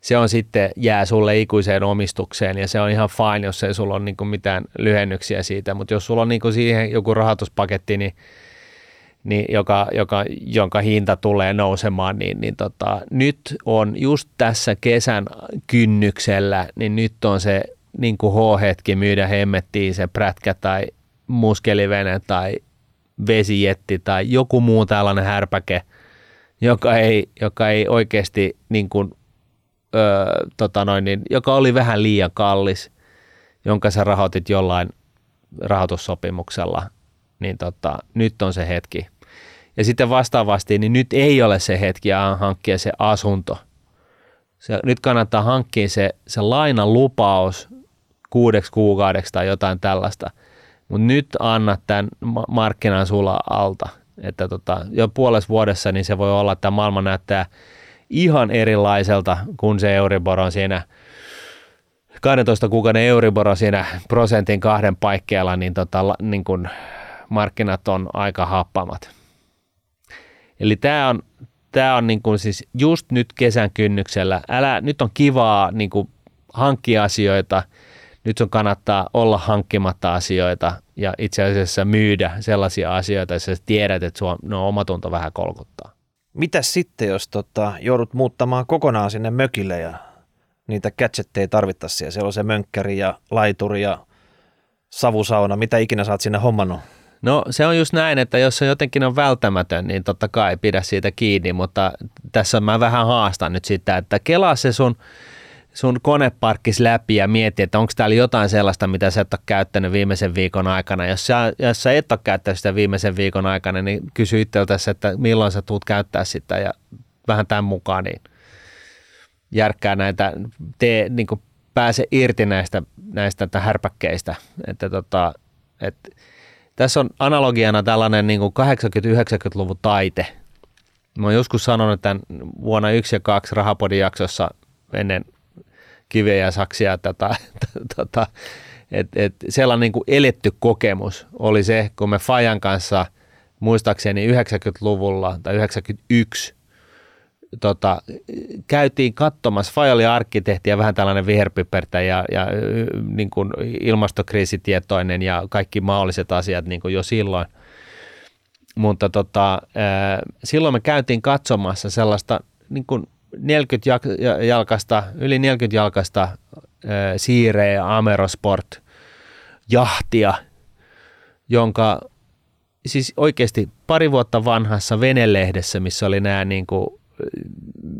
se on sitten jää sulle ikuiseen omistukseen ja se on ihan fine, jos ei sulla ole niin kuin mitään lyhennyksiä siitä, mutta jos sulla on niin kuin siihen joku rahoituspaketti, niin niin joka, joka, jonka hinta tulee nousemaan, niin, niin tota, nyt on just tässä kesän kynnyksellä, niin nyt on se niin kuin H-hetki myydä hemmettiin se prätkä tai muskelivene tai vesijetti tai joku muu tällainen härpäke, joka ei, joka ei oikeasti niin kuin, ö, tota noin, niin, joka oli vähän liian kallis, jonka sä rahoitit jollain rahoitussopimuksella, niin tota, nyt on se hetki Ja sitten vastaavasti, niin nyt ei ole se hetki hankkia se asunto. Se, nyt kannattaa hankkia se, se lainan lupaus kuudeksi kuukaudeksi tai jotain tällaista. Mutta nyt anna tämän markkinan sulla alta. Että tota, jo puolessa vuodessa niin se voi olla, että maailma näyttää ihan erilaiselta, kun se Euribor on siinä 12 kuukauden Euribor on siinä prosentin kahden paikkeilla, niin, tota, niin kun markkinat on aika happamat. Eli tämä on, tää on niin kun siis just nyt kesän kynnyksellä. Älä, nyt on kivaa niin hankkia asioita – nyt sun kannattaa olla hankkimatta asioita ja itse asiassa myydä sellaisia asioita, joissa tiedät, että sua no, omatunto vähän kolkuttaa. Mitäs sitten, jos tota, joudut muuttamaan kokonaan sinne mökille ja niitä gadgetteja tarvittaisiin siellä? Siellä on se mönkkäri ja laituri ja savusauna, mitä ikinä saat sinne hommannut? No se on just näin, että jos se jotenkin on välttämätön, niin totta kai pidä siitä kiinni, mutta tässä mä vähän haastan nyt sitä, että kelaa se sun sun koneparkkis läpi ja mieti, että onko täällä jotain sellaista, mitä sä et ole käyttänyt viimeisen viikon aikana. Jos sä, jos sä et ole käyttänyt sitä viimeisen viikon aikana, niin kysy itseltäsi, että milloin sä tuut käyttää sitä ja vähän tämän mukaan, niin järkkää näitä, tee, niin pääse irti näistä, näistä härpäkkeistä. Että tota, et, tässä on analogiana tällainen niin 80-90-luvun taite. Mä oon joskus sanonut tämän vuonna 1 ja 2 Rahapodin jaksossa ennen kiveä ja saksia. Tota, tota, et, et sellainen niin kuin eletty kokemus oli se, kun me Fajan kanssa muistaakseni 90-luvulla tai 91 tota, käytiin katsomassa, Faja oli arkkitehti ja vähän tällainen viherpipertä ja, ja niin kuin ilmastokriisitietoinen ja kaikki mahdolliset asiat niin kuin jo silloin. Mutta tota, silloin me käytiin katsomassa sellaista niin kuin 40 jalkasta, yli 40 jalkasta äh, siireä Amerosport jahtia, jonka siis oikeasti pari vuotta vanhassa venelehdessä, missä oli nämä niin kuin,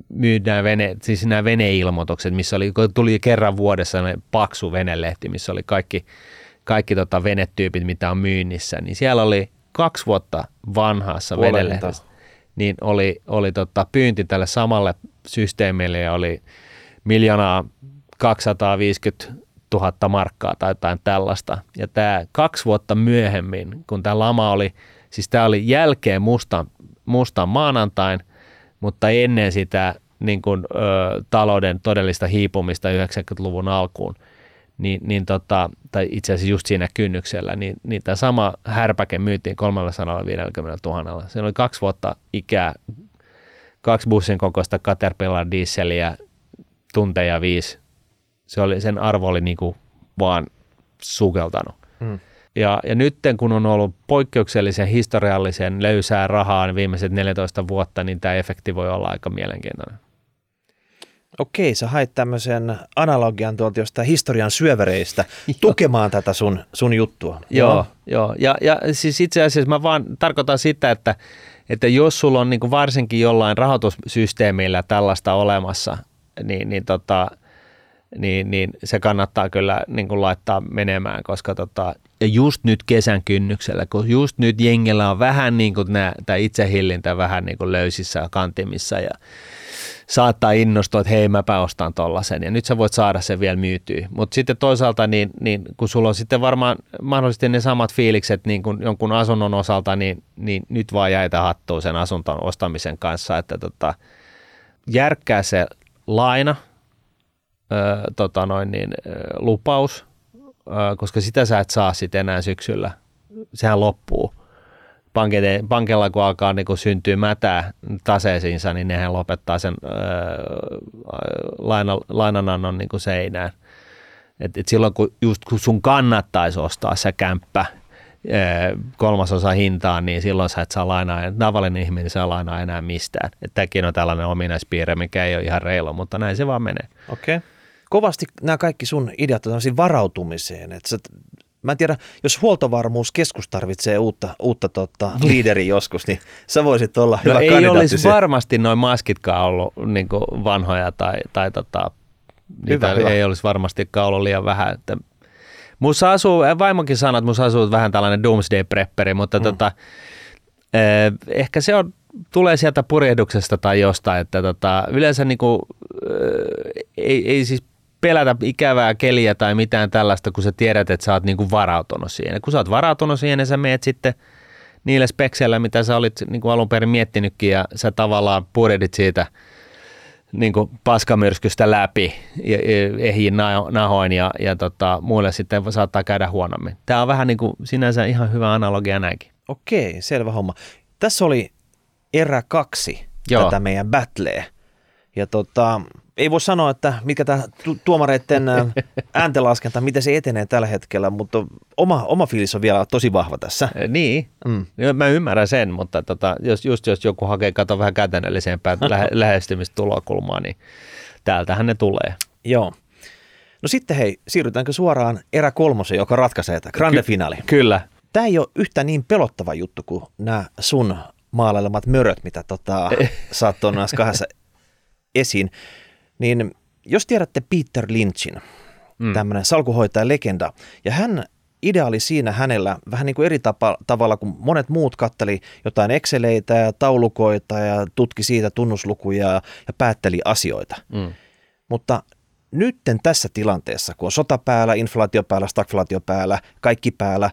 myydään vene, siis nämä veneilmoitukset, missä oli, tuli kerran vuodessa paksu venelehti, missä oli kaikki, kaikki tota venetyypit, mitä on myynnissä, niin siellä oli kaksi vuotta vanhassa venelehdessä niin oli, oli tota pyynti tälle samalle systeemille ja oli miljoonaa 250 000 markkaa tai jotain tällaista. Ja tämä kaksi vuotta myöhemmin, kun tämä lama oli, siis tämä oli jälkeen mustan, mustan maanantain, mutta ennen sitä niin kuin, ö, talouden todellista hiipumista 90-luvun alkuun, niin, niin tota, tai itse asiassa just siinä kynnyksellä, niin, niin tämä sama härpäke myytiin 350 000. Se oli kaksi vuotta ikää, kaksi bussin kokoista Caterpillar dieseliä, tunteja viisi. Se oli, sen arvo oli niinku vaan sukeltanut. Mm. Ja, ja nyt kun on ollut poikkeuksellisen historiallisen löysää rahaa viimeiset 14 vuotta, niin tämä efekti voi olla aika mielenkiintoinen. Okei, sä hait tämmöisen analogian tuolta jostain historian syövereistä tukemaan tätä sun, sun juttua. Joo, joo. joo. Ja, ja siis itse asiassa mä vaan tarkoitan sitä, että, että jos sulla on niin varsinkin jollain rahoitussysteemillä tällaista olemassa, niin, niin, tota, niin, niin se kannattaa kyllä niin kuin laittaa menemään, koska tota, ja just nyt kesän kynnyksellä, kun just nyt jengellä on vähän niin kuin tämä itsehillintä vähän niin kuin löysissä kantimissa ja saattaa innostua, että hei mäpä ostan tollasen ja nyt sä voit saada sen vielä myytyä. Mutta sitten toisaalta, niin, niin, kun sulla on sitten varmaan mahdollisesti ne samat fiilikset niin kuin jonkun asunnon osalta, niin, niin nyt vaan jäitä hattuun sen asunton ostamisen kanssa, että tota, järkkää se laina, ö, tota noin niin, ö, lupaus, koska sitä sä et saa sitten enää syksyllä. Sehän loppuu pankille, pankilla kun alkaa niin kun syntyä mätää taseisiinsa, niin nehän lopettaa sen öö, laina, lainanannon niin seinään. Et, et silloin kun just kun sun kannattaisi ostaa se kämppä öö, kolmasosa hintaan, niin silloin sä et saa lainaa, tavallinen ihminen saa lainaa enää mistään. Tämäkin on tällainen ominaispiirre, mikä ei ole ihan reilu, mutta näin se vaan menee. Okei. Okay. Kovasti nämä kaikki sun ideat on varautumiseen, että sä Mä en tiedä, jos huoltovarmuuskeskus tarvitsee uutta, uutta tota, liideriä joskus, niin sä voisit olla no hyvä ei olisi siihen. varmasti noin maskitkaan ollut niin vanhoja tai, tai tota, hyvä, hyvä. ei olisi varmastikaan ollut liian vähän. Että Mussa asuu, vaimokin sanoo, että mussa asuu vähän tällainen doomsday prepperi, mutta mm. tota, Ehkä se on, tulee sieltä purjehduksesta tai jostain, että tota, yleensä niinku, ei, ei siis pelätä ikävää keliä tai mitään tällaista, kun sä tiedät, että sä oot niinku varautunut siihen. Kun sä oot varautunut siihen, niin sä meet sitten niille spekseillä, mitä sä olit niinku alun perin miettinytkin ja sä tavallaan purjehdit siitä niinku paskamyrskystä läpi ja, ehjiin nahoin ja, ja tota, muille sitten saattaa käydä huonommin. Tämä on vähän niin kuin sinänsä ihan hyvä analogia näinkin. Okei, selvä homma. Tässä oli erä kaksi Joo. tätä meidän battleä. Ja tota, ei voi sanoa, että mikä tämä tuomareiden ääntenlaskenta, miten se etenee tällä hetkellä, mutta oma, oma fiilis on vielä tosi vahva tässä. Niin, mm. mä ymmärrän sen, mutta tota, jos, just jos joku hakee kato vähän käytännöllisempää lähe, lähestymistulokulmaa, niin täältähän ne tulee. Joo. No sitten hei, siirrytäänkö suoraan erä kolmosen, joka ratkaisee tämä grande Ky- finaali? Kyllä. Tämä ei ole yhtä niin pelottava juttu kuin nämä sun maalailemat möröt, mitä tota, saat tuonne kahdessa esiin. Niin jos tiedätte Peter Lynchin, mm. tämmöinen salkuhoitaja legenda, ja hän ideaali siinä hänellä vähän niin kuin eri tapa, tavalla kuin monet muut katteli jotain Exceleitä ja taulukoita ja tutki siitä tunnuslukuja ja päätteli asioita. Mm. Mutta nytten tässä tilanteessa, kun on sota päällä, inflaatio päällä, stagflaatio päällä, kaikki päällä,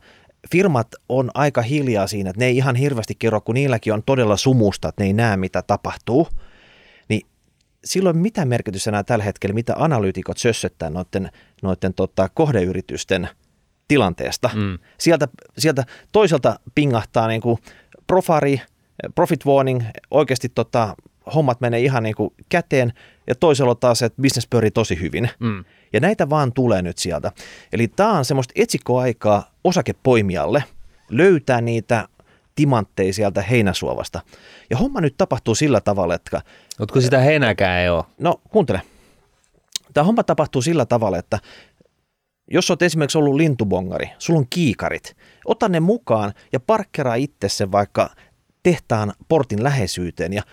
firmat on aika hiljaa siinä, että ne ei ihan hirveästi kerro, kun niilläkin on todella sumusta, että ne ei näe, mitä tapahtuu – silloin mitä merkitystä enää tällä hetkellä, mitä analyytikot sössöttää noiden, noiden tota, kohdeyritysten tilanteesta. Mm. Sieltä, sieltä toiselta pingahtaa niin kuin profari, profit warning, oikeasti tota, hommat menee ihan niin kuin käteen, ja toisella taas, että business pyörii tosi hyvin. Mm. Ja näitä vaan tulee nyt sieltä. Eli tämä on semmoista etsikkoaikaa osakepoimijalle löytää niitä timantteja sieltä heinäsuovasta. Ja homma nyt tapahtuu sillä tavalla, että... Mutta sitä heinäkään ei ole. No, kuuntele. Tämä homma tapahtuu sillä tavalla, että jos olet esimerkiksi ollut lintubongari, sulla on kiikarit, ota ne mukaan ja parkkeraa itse sen vaikka tehtaan portin läheisyyteen ja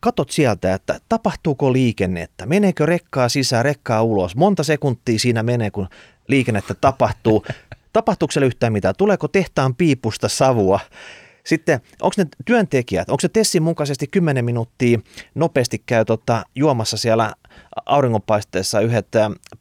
katot sieltä, että tapahtuuko liikennettä, meneekö rekkaa sisään, rekkaa ulos, monta sekuntia siinä menee, kun liikennettä tapahtuu, tapahtuuko yhtään mitään, tuleeko tehtaan piipusta savua, sitten onko ne työntekijät, onko se Tessin mukaisesti 10 minuuttia nopeasti käy tota, juomassa siellä auringonpaisteessa yhdet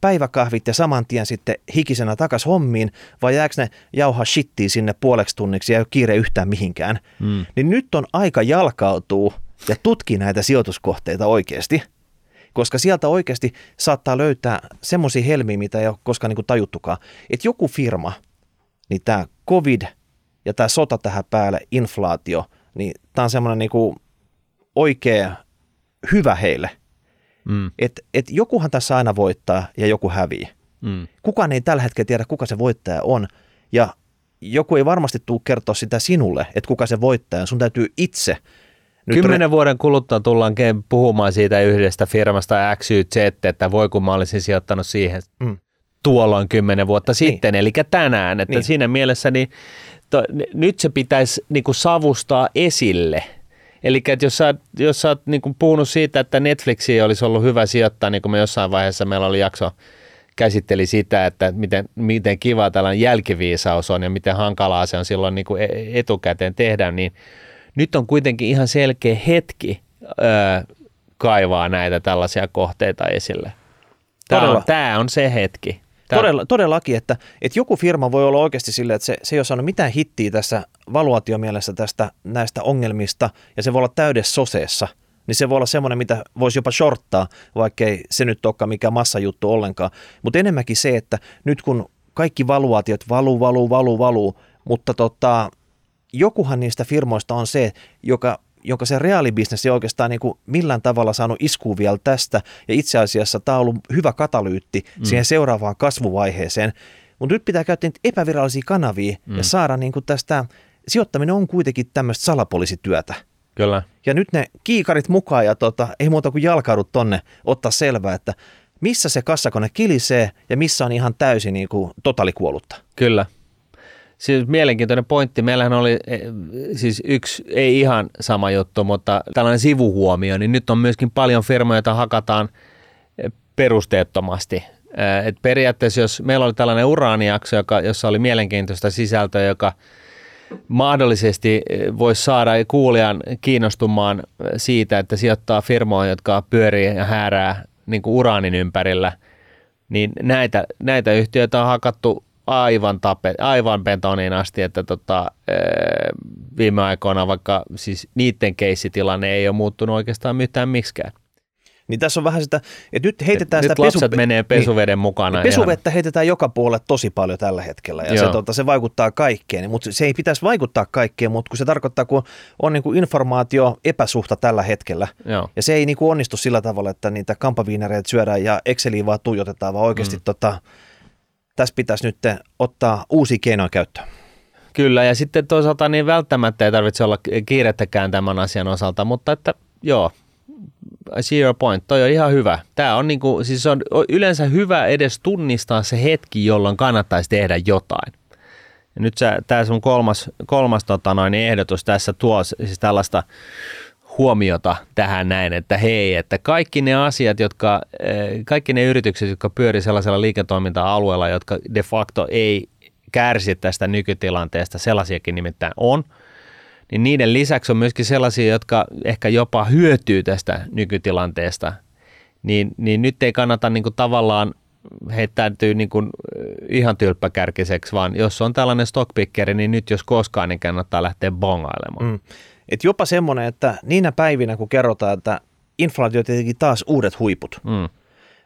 päiväkahvit ja saman tien sitten hikisenä takas hommiin, vai jääkö ne jauhaa shittiin sinne puoleksi tunniksi ja ei ole kiire yhtään mihinkään. Mm. Niin nyt on aika jalkautuu ja tutki näitä sijoituskohteita oikeasti koska sieltä oikeasti saattaa löytää semmoisia helmiä, mitä ei ole koskaan niin tajuttukaan. Että joku firma, niin tämä COVID – ja tämä sota tähän päälle, inflaatio, niin tämä on semmoinen niin oikea hyvä heille. Mm. Että et jokuhan tässä aina voittaa ja joku hävii. Mm. Kukaan ei tällä hetkellä tiedä, kuka se voittaja on. Ja joku ei varmasti tule kertoa sitä sinulle, että kuka se voittaja on. Sun täytyy itse nyt Kymmenen re- vuoden kuluttua tullaan puhumaan siitä yhdestä firmasta X, Y, Z, että voi kun mä olisin sijoittanut siihen mm. tuolloin kymmenen vuotta niin. sitten, eli tänään. Että niin. siinä mielessä niin to, nyt se pitäisi niin kuin savustaa esille. Eli jos sä, jos sä oot niin kuin puhunut siitä, että Netflixiin olisi ollut hyvä sijoittaa, niin kuin me jossain vaiheessa meillä oli jakso, käsitteli sitä, että miten, miten kiva tällainen jälkiviisaus on ja miten hankalaa se on silloin niin kuin e-, etukäteen tehdä, niin nyt on kuitenkin ihan selkeä hetki öö, kaivaa näitä tällaisia kohteita esille. Tämä on, tämä on se hetki. Todella, todellakin, että, että joku firma voi olla oikeasti silleen, että se, se ei ole saanut mitään hittiä tässä valuaatiomielessä tästä näistä ongelmista, ja se voi olla täydessä soseessa, niin se voi olla semmoinen, mitä voisi jopa shorttaa, vaikkei se nyt olekaan mikään massajuttu ollenkaan. Mutta enemmänkin se, että nyt kun kaikki valuaatiot valuu, valuu, valuu, valuu, mutta tota, jokuhan niistä firmoista on se, joka jonka se reaalibisnes ei oikeastaan niin kuin millään tavalla saanut iskua vielä tästä. Ja itse asiassa tämä on ollut hyvä katalyytti mm. siihen seuraavaan kasvuvaiheeseen. Mutta nyt pitää käyttää epävirallisia kanavia mm. ja saada niin kuin tästä, sijoittaminen on kuitenkin tämmöistä salapoliisityötä. Kyllä. Ja nyt ne kiikarit mukaan ja tota, ei muuta kuin jalkaudut tonne ottaa selvää, että missä se kassakone kilisee ja missä on ihan täysin niin kuin totaalikuollutta. Kyllä siis mielenkiintoinen pointti. Meillähän oli e, siis yksi, ei ihan sama juttu, mutta tällainen sivuhuomio, niin nyt on myöskin paljon firmoja, joita hakataan e, perusteettomasti. E, et periaatteessa, jos meillä oli tällainen uraanijakso, joka, jossa oli mielenkiintoista sisältöä, joka mahdollisesti voisi saada kuulijan kiinnostumaan siitä, että sijoittaa firmoihin, jotka pyörii ja häärää niin kuin uraanin ympärillä, niin näitä, näitä yhtiöitä on hakattu aivan, tape, aivan betoniin asti, että tota, viime aikoina vaikka siis niiden keissitilanne ei ole muuttunut oikeastaan mitään miksikään. Niin tässä on vähän sitä, että nyt heitetään nyt sitä pesu... menee pesuveden niin, mukana. Pesuvettä ihan. heitetään joka puolelle tosi paljon tällä hetkellä ja se, tota, se vaikuttaa kaikkeen, mutta se ei pitäisi vaikuttaa kaikkeen, mutta kun se tarkoittaa, kun on niin kuin informaatio epäsuhta tällä hetkellä Joo. ja se ei niin kuin onnistu sillä tavalla, että niitä kampaviinereitä syödään ja Exceliä vaan tuijotetaan, vaan oikeasti mm. tota, tässä pitäisi nyt ottaa uusi keinoja käyttöön. Kyllä, ja sitten toisaalta niin välttämättä ei tarvitse olla kiirettäkään tämän asian osalta, mutta että joo, I see your point, toi on ihan hyvä. Tämä on, niinku, siis on yleensä hyvä edes tunnistaa se hetki, jolloin kannattaisi tehdä jotain. Ja nyt tämä sun kolmas, kolmas tota noin, ehdotus tässä tuo siis tällaista huomiota tähän näin, että hei, että kaikki ne asiat, jotka, eh, kaikki ne yritykset, jotka pyörii sellaisella liiketoiminta-alueella, jotka de facto ei kärsi tästä nykytilanteesta, sellaisiakin nimittäin on, niin niiden lisäksi on myöskin sellaisia, jotka ehkä jopa hyötyy tästä nykytilanteesta, niin, niin nyt ei kannata niin kuin tavallaan heittäytyy niin kuin ihan tylppäkärkiseksi, vaan jos on tällainen stockpickeri, niin nyt jos koskaan, niin kannattaa lähteä bongailemaan. Mm. Et jopa semmoinen, että niinä päivinä, kun kerrotaan, että inflaatio tietenkin taas uudet huiput, mm.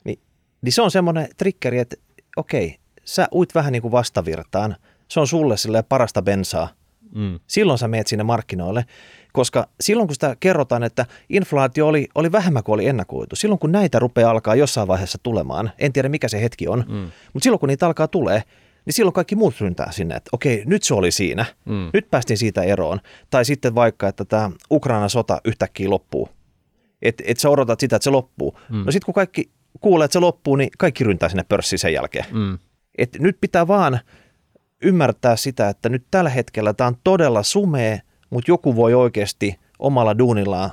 niin, niin se on semmoinen triggeri, että okei, sä uit vähän niin kuin vastavirtaan, se on sulle sille parasta bensaa, mm. silloin sä meet sinne markkinoille, koska silloin kun sitä kerrotaan, että inflaatio oli, oli vähemmän kuin oli ennakoitu, silloin kun näitä rupeaa alkaa jossain vaiheessa tulemaan, en tiedä mikä se hetki on, mm. mutta silloin kun niitä alkaa tulee, niin silloin kaikki muut ryntää sinne, että okei, nyt se oli siinä, mm. nyt päästiin siitä eroon. Tai sitten vaikka, että tämä Ukraina sota yhtäkkiä loppuu, että et sä odotat sitä, että se loppuu. Mm. No sitten kun kaikki kuulee, että se loppuu, niin kaikki ryntää sinne pörssiin sen jälkeen. Mm. Et nyt pitää vaan ymmärtää sitä, että nyt tällä hetkellä tämä on todella sumea, mutta joku voi oikeasti omalla duunillaan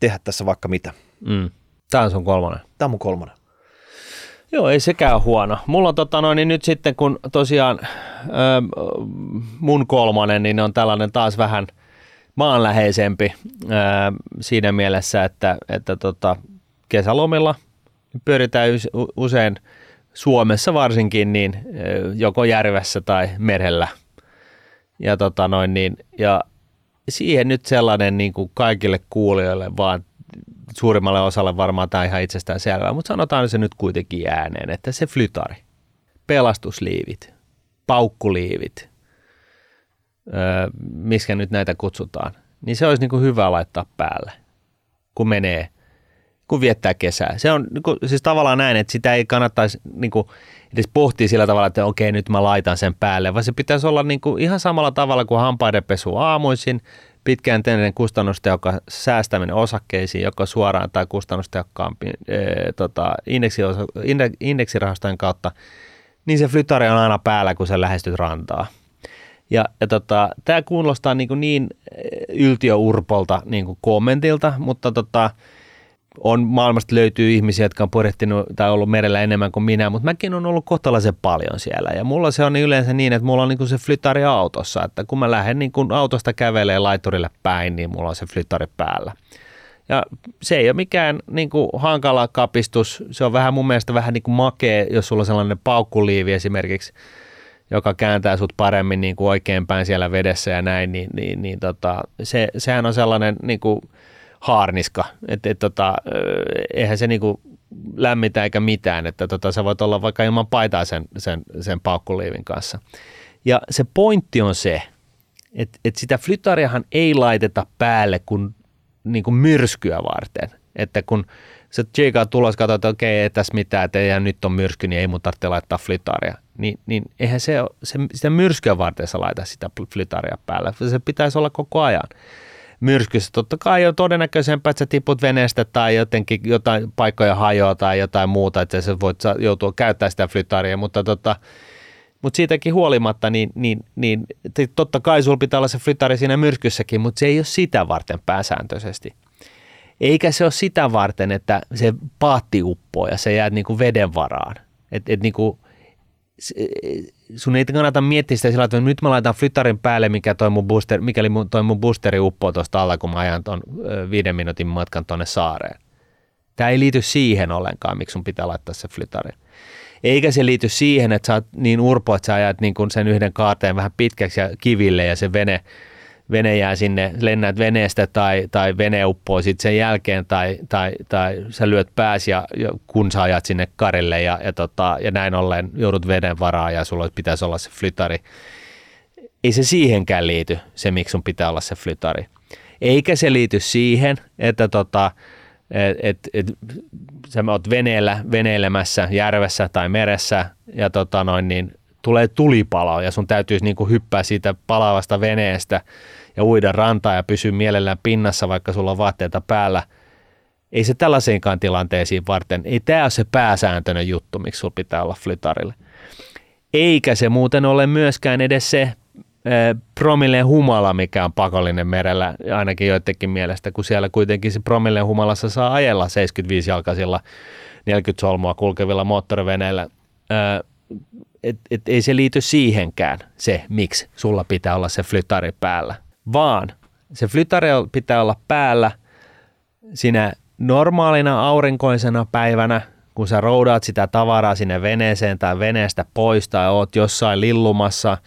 tehdä tässä vaikka mitä. Mm. Tämä on sun kolmonen. Tämä on mun kolmonen. Joo, ei sekään huono. Mulla on tota noin, niin nyt sitten kun tosiaan ö, mun kolmonen, niin on tällainen taas vähän maanläheisempi ö, siinä mielessä, että, että tota, kesälomilla pyöritään usein Suomessa varsinkin niin joko järvessä tai merellä. Ja, tota noin, niin, ja siihen nyt sellainen niin kuin kaikille kuulijoille vaan suurimmalle osalle varmaan tämä ihan itsestään selvää, mutta sanotaan se nyt kuitenkin ääneen, että se flytari, pelastusliivit, paukkuliivit, öö, miskä nyt näitä kutsutaan, niin se olisi niin kuin hyvä laittaa päälle, kun menee, kun viettää kesää. Se on niin kuin, siis tavallaan näin, että sitä ei kannattaisi niin kuin, edes pohtia sillä tavalla, että okei, nyt mä laitan sen päälle, vaan se pitäisi olla niin kuin, ihan samalla tavalla kuin hampaidenpesu aamuisin, pitkään teinen kustannustehokas säästäminen osakkeisiin, joko suoraan tai kustannustehokkaampi e, tota, indeksi, indeksirahastojen kautta, niin se flytari on aina päällä, kun sä lähestyt rantaa. Ja, ja tota, tämä kuulostaa niin, kuin niin yltiöurpolta niin kommentilta, mutta tota, on maailmasta löytyy ihmisiä, jotka on purjehtinut tai ollut merellä enemmän kuin minä, mutta mäkin on ollut kohtalaisen paljon siellä. Ja mulla se on yleensä niin, että mulla on niin kuin se flytari autossa, että kun mä lähden niin kuin autosta kävelee laiturille päin, niin mulla on se flytari päällä. Ja se ei ole mikään niin kuin hankala kapistus, se on vähän mun mielestä vähän niin kuin makea, jos sulla on sellainen paukkuliivi esimerkiksi, joka kääntää sut paremmin niin kuin oikeinpäin siellä vedessä ja näin, niin, niin, niin tota, se, sehän on sellainen niin kuin haarniska, että et, tota, eihän se niinku lämmitä eikä mitään, että tota, sä voit olla vaikka ilman paitaa sen, sen, sen paukkuliivin kanssa. Ja se pointti on se, että, että sitä flytariahan ei laiteta päälle kun niin kuin myrskyä varten. Että kun sä tsiikaa tulos, katsot, että okei, ei tässä mitään, että ei, nyt on myrsky, niin ei mun tarvitse laittaa flytaria. Niin, niin eihän se, se, sitä myrskyä varten sä laita sitä flytaria päälle. Se pitäisi olla koko ajan myrskyssä. Totta kai on todennäköisempää, että sä tiput veneestä tai jotenkin jotain paikkoja hajoaa tai jotain muuta, että sä voit joutua käyttämään sitä flytaria, mutta tota, mutta siitäkin huolimatta, niin, niin, niin totta kai sulla pitää olla se flytari siinä myrskyssäkin, mutta se ei ole sitä varten pääsääntöisesti. Eikä se ole sitä varten, että se paatti uppoo ja se jää niinku veden varaan. Et, et niinku, sun ei kannata miettiä sitä sillä että nyt mä laitan flyttarin päälle, mikä toi mun booster, mikäli toi mun boosteri uppoo tuosta alla, kun mä ajan ton viiden minuutin matkan tuonne saareen. Tämä ei liity siihen ollenkaan, miksi sun pitää laittaa se flytari. Eikä se liity siihen, että sä oot niin urpo, että sä ajat niin kuin sen yhden kaarteen vähän pitkäksi ja kiville ja se vene, vene jää sinne, lennät veneestä tai, tai vene uppoo sitten sen jälkeen tai, tai, tai sä lyöt pääsi ja, ja kun sä ajat sinne karille ja, ja, tota, ja näin ollen joudut veden varaan ja sulla pitäisi olla se flytari. Ei se siihenkään liity, se miksi sun pitää olla se flytari. Eikä se liity siihen, että tota, et, et, et, sä oot veneellä, veneilemässä järvessä tai meressä ja tota noin, niin tulee tulipalo ja sun täytyisi niin kuin hyppää siitä palavasta veneestä ja uida rantaa ja pysyä mielellään pinnassa, vaikka sulla on vaatteita päällä. Ei se tällaisiinkaan tilanteisiin varten, ei tämä ole se pääsääntöinen juttu, miksi sulla pitää olla flytarille. Eikä se muuten ole myöskään edes se promilleen humala, mikä on pakollinen merellä, ainakin joidenkin mielestä, kun siellä kuitenkin se promilleen humalassa saa ajella 75 jalkaisilla 40 solmua kulkevilla moottoriveneillä. Et, et ei se liity siihenkään se, miksi sulla pitää olla se flytari päällä, vaan se flytari pitää olla päällä sinä normaalina aurinkoisena päivänä, kun sä roudaat sitä tavaraa sinne veneeseen tai veneestä pois tai oot jossain lillumassa –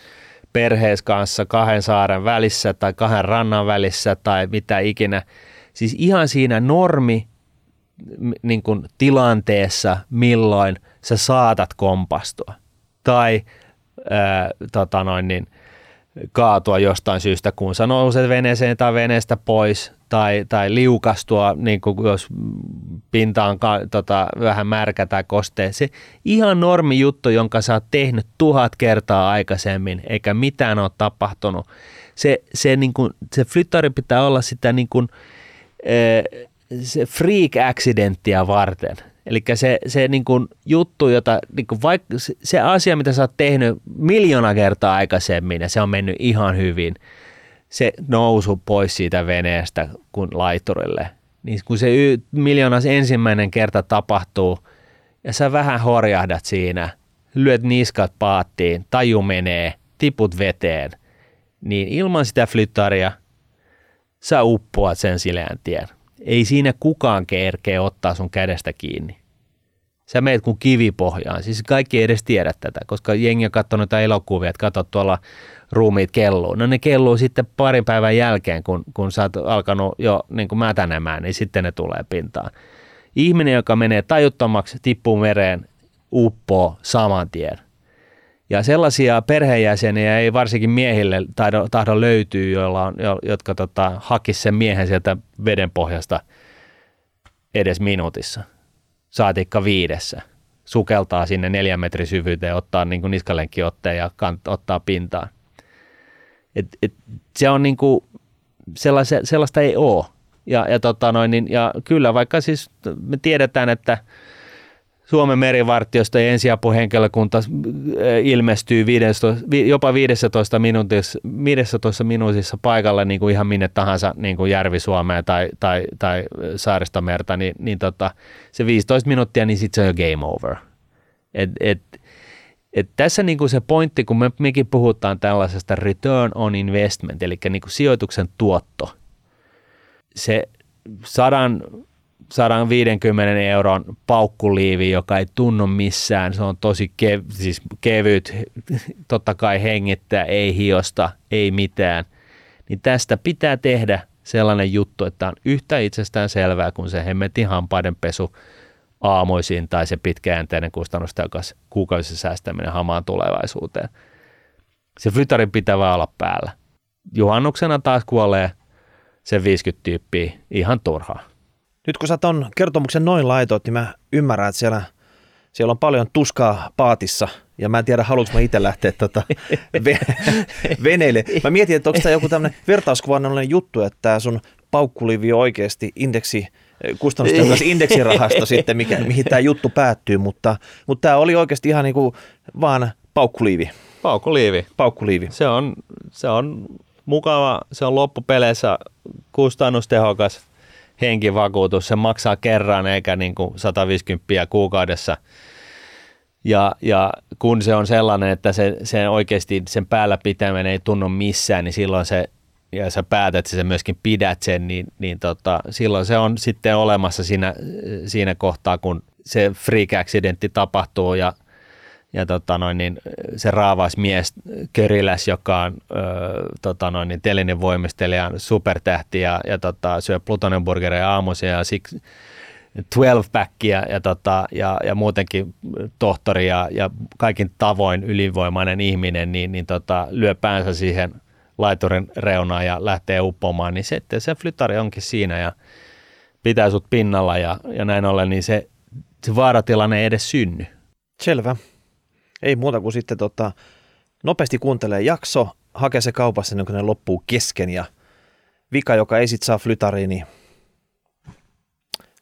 perhees kanssa kahden saaren välissä tai kahden rannan välissä tai mitä ikinä. Siis ihan siinä normi niin kuin tilanteessa, milloin sä saatat kompastua tai ää, tota noin niin, kaatua jostain syystä, kun sä nouset veneeseen tai veneestä pois tai, tai liukastua, niin kuin jos pinta on ka, tota, vähän märkä tai kostea. Se ihan normi juttu, jonka sä oot tehnyt tuhat kertaa aikaisemmin, eikä mitään ole tapahtunut. Se, se, niin kuin, se flyttari pitää olla sitä niin kuin, se freak accidenttia varten. Eli se, se niin kuin juttu, jota, niin kuin vaikka, se asia, mitä sä oot tehnyt miljoona kertaa aikaisemmin ja se on mennyt ihan hyvin – se nousu pois siitä veneestä kuin laiturille, niin kun se y- miljoonas ensimmäinen kerta tapahtuu ja sä vähän horjahdat siinä, lyöt niskat paattiin, taju menee, tiput veteen, niin ilman sitä flyttaria sä uppoat sen sileän tien. Ei siinä kukaan kerkeä ottaa sun kädestä kiinni. Sä meet kuin kivipohjaan. Siis kaikki ei edes tiedä tätä, koska jengi on katsonut näitä elokuvia, että katsot tuolla ruumiit kelluu. No ne kelluu sitten parin päivän jälkeen, kun, kun sä oot alkanut jo niin kuin mätänemään, niin sitten ne tulee pintaan. Ihminen, joka menee tajuttomaksi, tippuu mereen, uppoo saman tien. Ja sellaisia perheenjäseniä ei varsinkin miehille tahdo, tahdo löytyy, joilla on, jotka tota, hakis sen miehen sieltä veden pohjasta edes minuutissa. Saatikka viidessä. Sukeltaa sinne neljän metrin syvyyteen, ottaa niin kuin niskalenkkiotteen ja kant, ottaa pintaan. Et, et se on niinku, sellaista, sellaista ei ole. Ja, ja, tota noin, niin, ja kyllä vaikka siis me tiedetään, että Suomen merivartiosta ja ensiapuhenkilökunta äh, ilmestyy 15, jopa 15 minuutissa, 15 minuutissa paikalle niin kuin ihan minne tahansa niin kuin Järvi-Suomeen tai, tai, tai Saaristomerta, niin, niin tota, se 15 minuuttia, niin sitten se on jo game over. Et, et, et tässä niinku se pointti, kun me, mekin puhutaan tällaisesta return on investment, eli niinku sijoituksen tuotto, se 100, 150 euron paukkuliivi, joka ei tunnu missään, se on tosi kev, siis kevyt, totta kai hengittää, ei hiosta, ei mitään, niin tästä pitää tehdä sellainen juttu, että on yhtä itsestään selvää kuin se hemmetin hampaiden pesu aamuisin tai se pitkäjänteinen kustannustehokas kuukausissa säästäminen hamaan tulevaisuuteen. Se flytari pitää vaan olla päällä. Juhannuksena taas kuolee se 50 tyyppiä ihan turhaa. Nyt kun sä ton kertomuksen noin laitot, niin mä ymmärrän, että siellä, siellä on paljon tuskaa paatissa ja mä en tiedä, haluanko mä itse lähteä tota veneille. Mä mietin, että onko tämä joku tämmöinen vertauskuvallinen juttu, että tämä sun paukkulivi oikeasti indeksi kustannustehokas indeksirahasto sitten, mikä, mihin tämä juttu päättyy, mutta, mutta tämä oli oikeasti ihan niin kuin vaan paukkuliivi. Paukkuliivi. Paukkuliivi. Se on, se on mukava, se on loppupeleissä kustannustehokas henkivakuutus. Se maksaa kerran eikä niin kuin 150 kuukaudessa. Ja, ja kun se on sellainen, että se, se oikeasti sen päällä pitäminen ei tunnu missään, niin silloin se, ja sä päätät, että sä myöskin pidät sen, niin, niin tota, silloin se on sitten olemassa siinä, siinä kohtaa, kun se freak accidentti tapahtuu ja, ja tota noin, niin se raavaismies Köriläs, joka on ö, tota noin, niin telinen voimistelija, supertähti ja, ja tota, syö plutonenburgereja aamuisin ja siksi 12-packia ja, tota, ja, ja muutenkin tohtori ja, ja kaikin tavoin ylivoimainen ihminen, niin, niin tota, lyö päänsä siihen laiturin reunaan ja lähtee uppomaan, niin se, se flytari onkin siinä ja pitää sut pinnalla ja, ja näin ollen, niin se, se vaaratilanne ei edes synny. Selvä. Ei muuta kuin sitten tota, nopeasti kuuntelee jakso, hakee se kaupassa ennen kuin ne loppuu kesken ja vika, joka ei sit saa flytariin, niin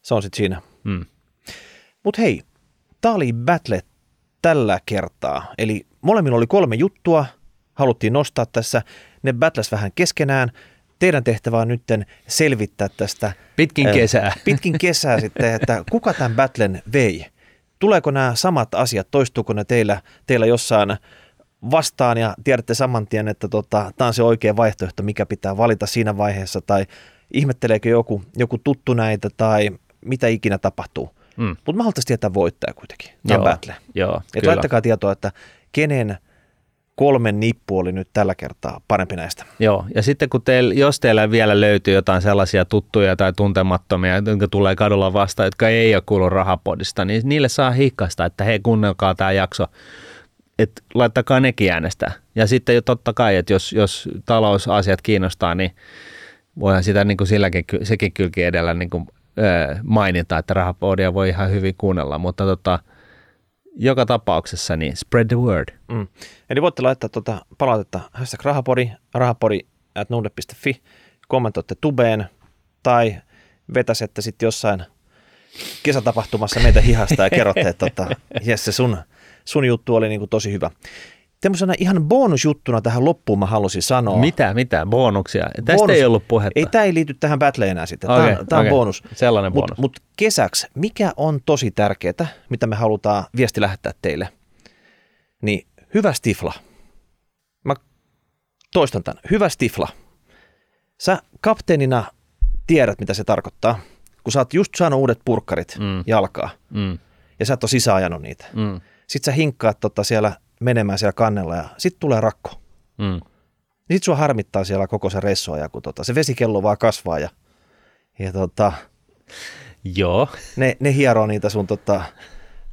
se on sitten siinä. Mm. Mutta hei, tämä oli Battle tällä kertaa. Eli molemmilla oli kolme juttua, haluttiin nostaa tässä. Ne battles vähän keskenään. Teidän tehtävä on nyt selvittää tästä. Pitkin kesää. Pitkin kesää sitten, että kuka tämän battlen vei. Tuleeko nämä samat asiat, toistuuko ne teillä, teillä jossain vastaan ja tiedätte saman tien, että tota, tämä on se oikea vaihtoehto, mikä pitää valita siinä vaiheessa, tai ihmetteleekö joku, joku tuttu näitä, tai mitä ikinä tapahtuu. Mm. Mutta mä haluaisin tietää voittaja kuitenkin, tämä battle. Joo, Et laittakaa tietoa, että kenen kolmen nippu oli nyt tällä kertaa parempi näistä. Joo, ja sitten kun teillä, jos teillä vielä löytyy jotain sellaisia tuttuja tai tuntemattomia, jotka tulee kadulla vastaan, jotka ei ole kuullut rahapodista, niin niille saa hikkaista, että hei kuunnelkaa tämä jakso, että laittakaa nekin äänestää. Ja sitten jo totta kai, että jos, jos talousasiat kiinnostaa, niin voihan sitä niin kuin silläkin, sekin kylki edellä niin kuin mainita, että rahapodia voi ihan hyvin kuunnella, mutta tota, joka tapauksessa niin spread the word. Mm. Eli voitte laittaa tuota palautetta hashtag rahapodi, rahapodi at kommentoitte tubeen tai vetäsette sitten jossain kesätapahtumassa meitä hihasta ja kerrotte, että tota, yes, se sun, sun juttu oli niin kuin tosi hyvä. Tämmöisenä ihan bonusjuttuna tähän loppuun mä halusin sanoa. Mitä, mitä, bonuksia? Tästä bonus. ei ollut puhetta. Ei, tämä ei liity tähän battleen enää sitten. Tämä, okay, tämä on okay. bonus. Sellainen bonus. Mutta mut kesäksi, mikä on tosi tärkeää, mitä me halutaan viesti lähettää teille, niin hyvä stifla. Mä toistan tämän. Hyvä stifla. Sä kapteenina tiedät, mitä se tarkoittaa, kun sä oot just saanut uudet purkkarit mm. jalkaa mm. ja sä et ole sisäänajanut niitä. Mm. Sitten sä hinkkaat tota siellä menemään siellä kannella ja sitten tulee rakko. Mm. Sitten sua harmittaa siellä koko se reissuaja, kun tota, se vesikello vaan kasvaa ja, ja tota, Joo. Ne, ne hieroo niitä sun tota,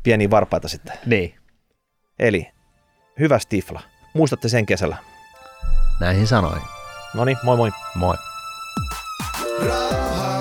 pieniä varpaita sitten. Niin. Eli hyvä stifla. Muistatte sen kesällä. Näihin sanoin. No niin, moi moi. Moi. Ra-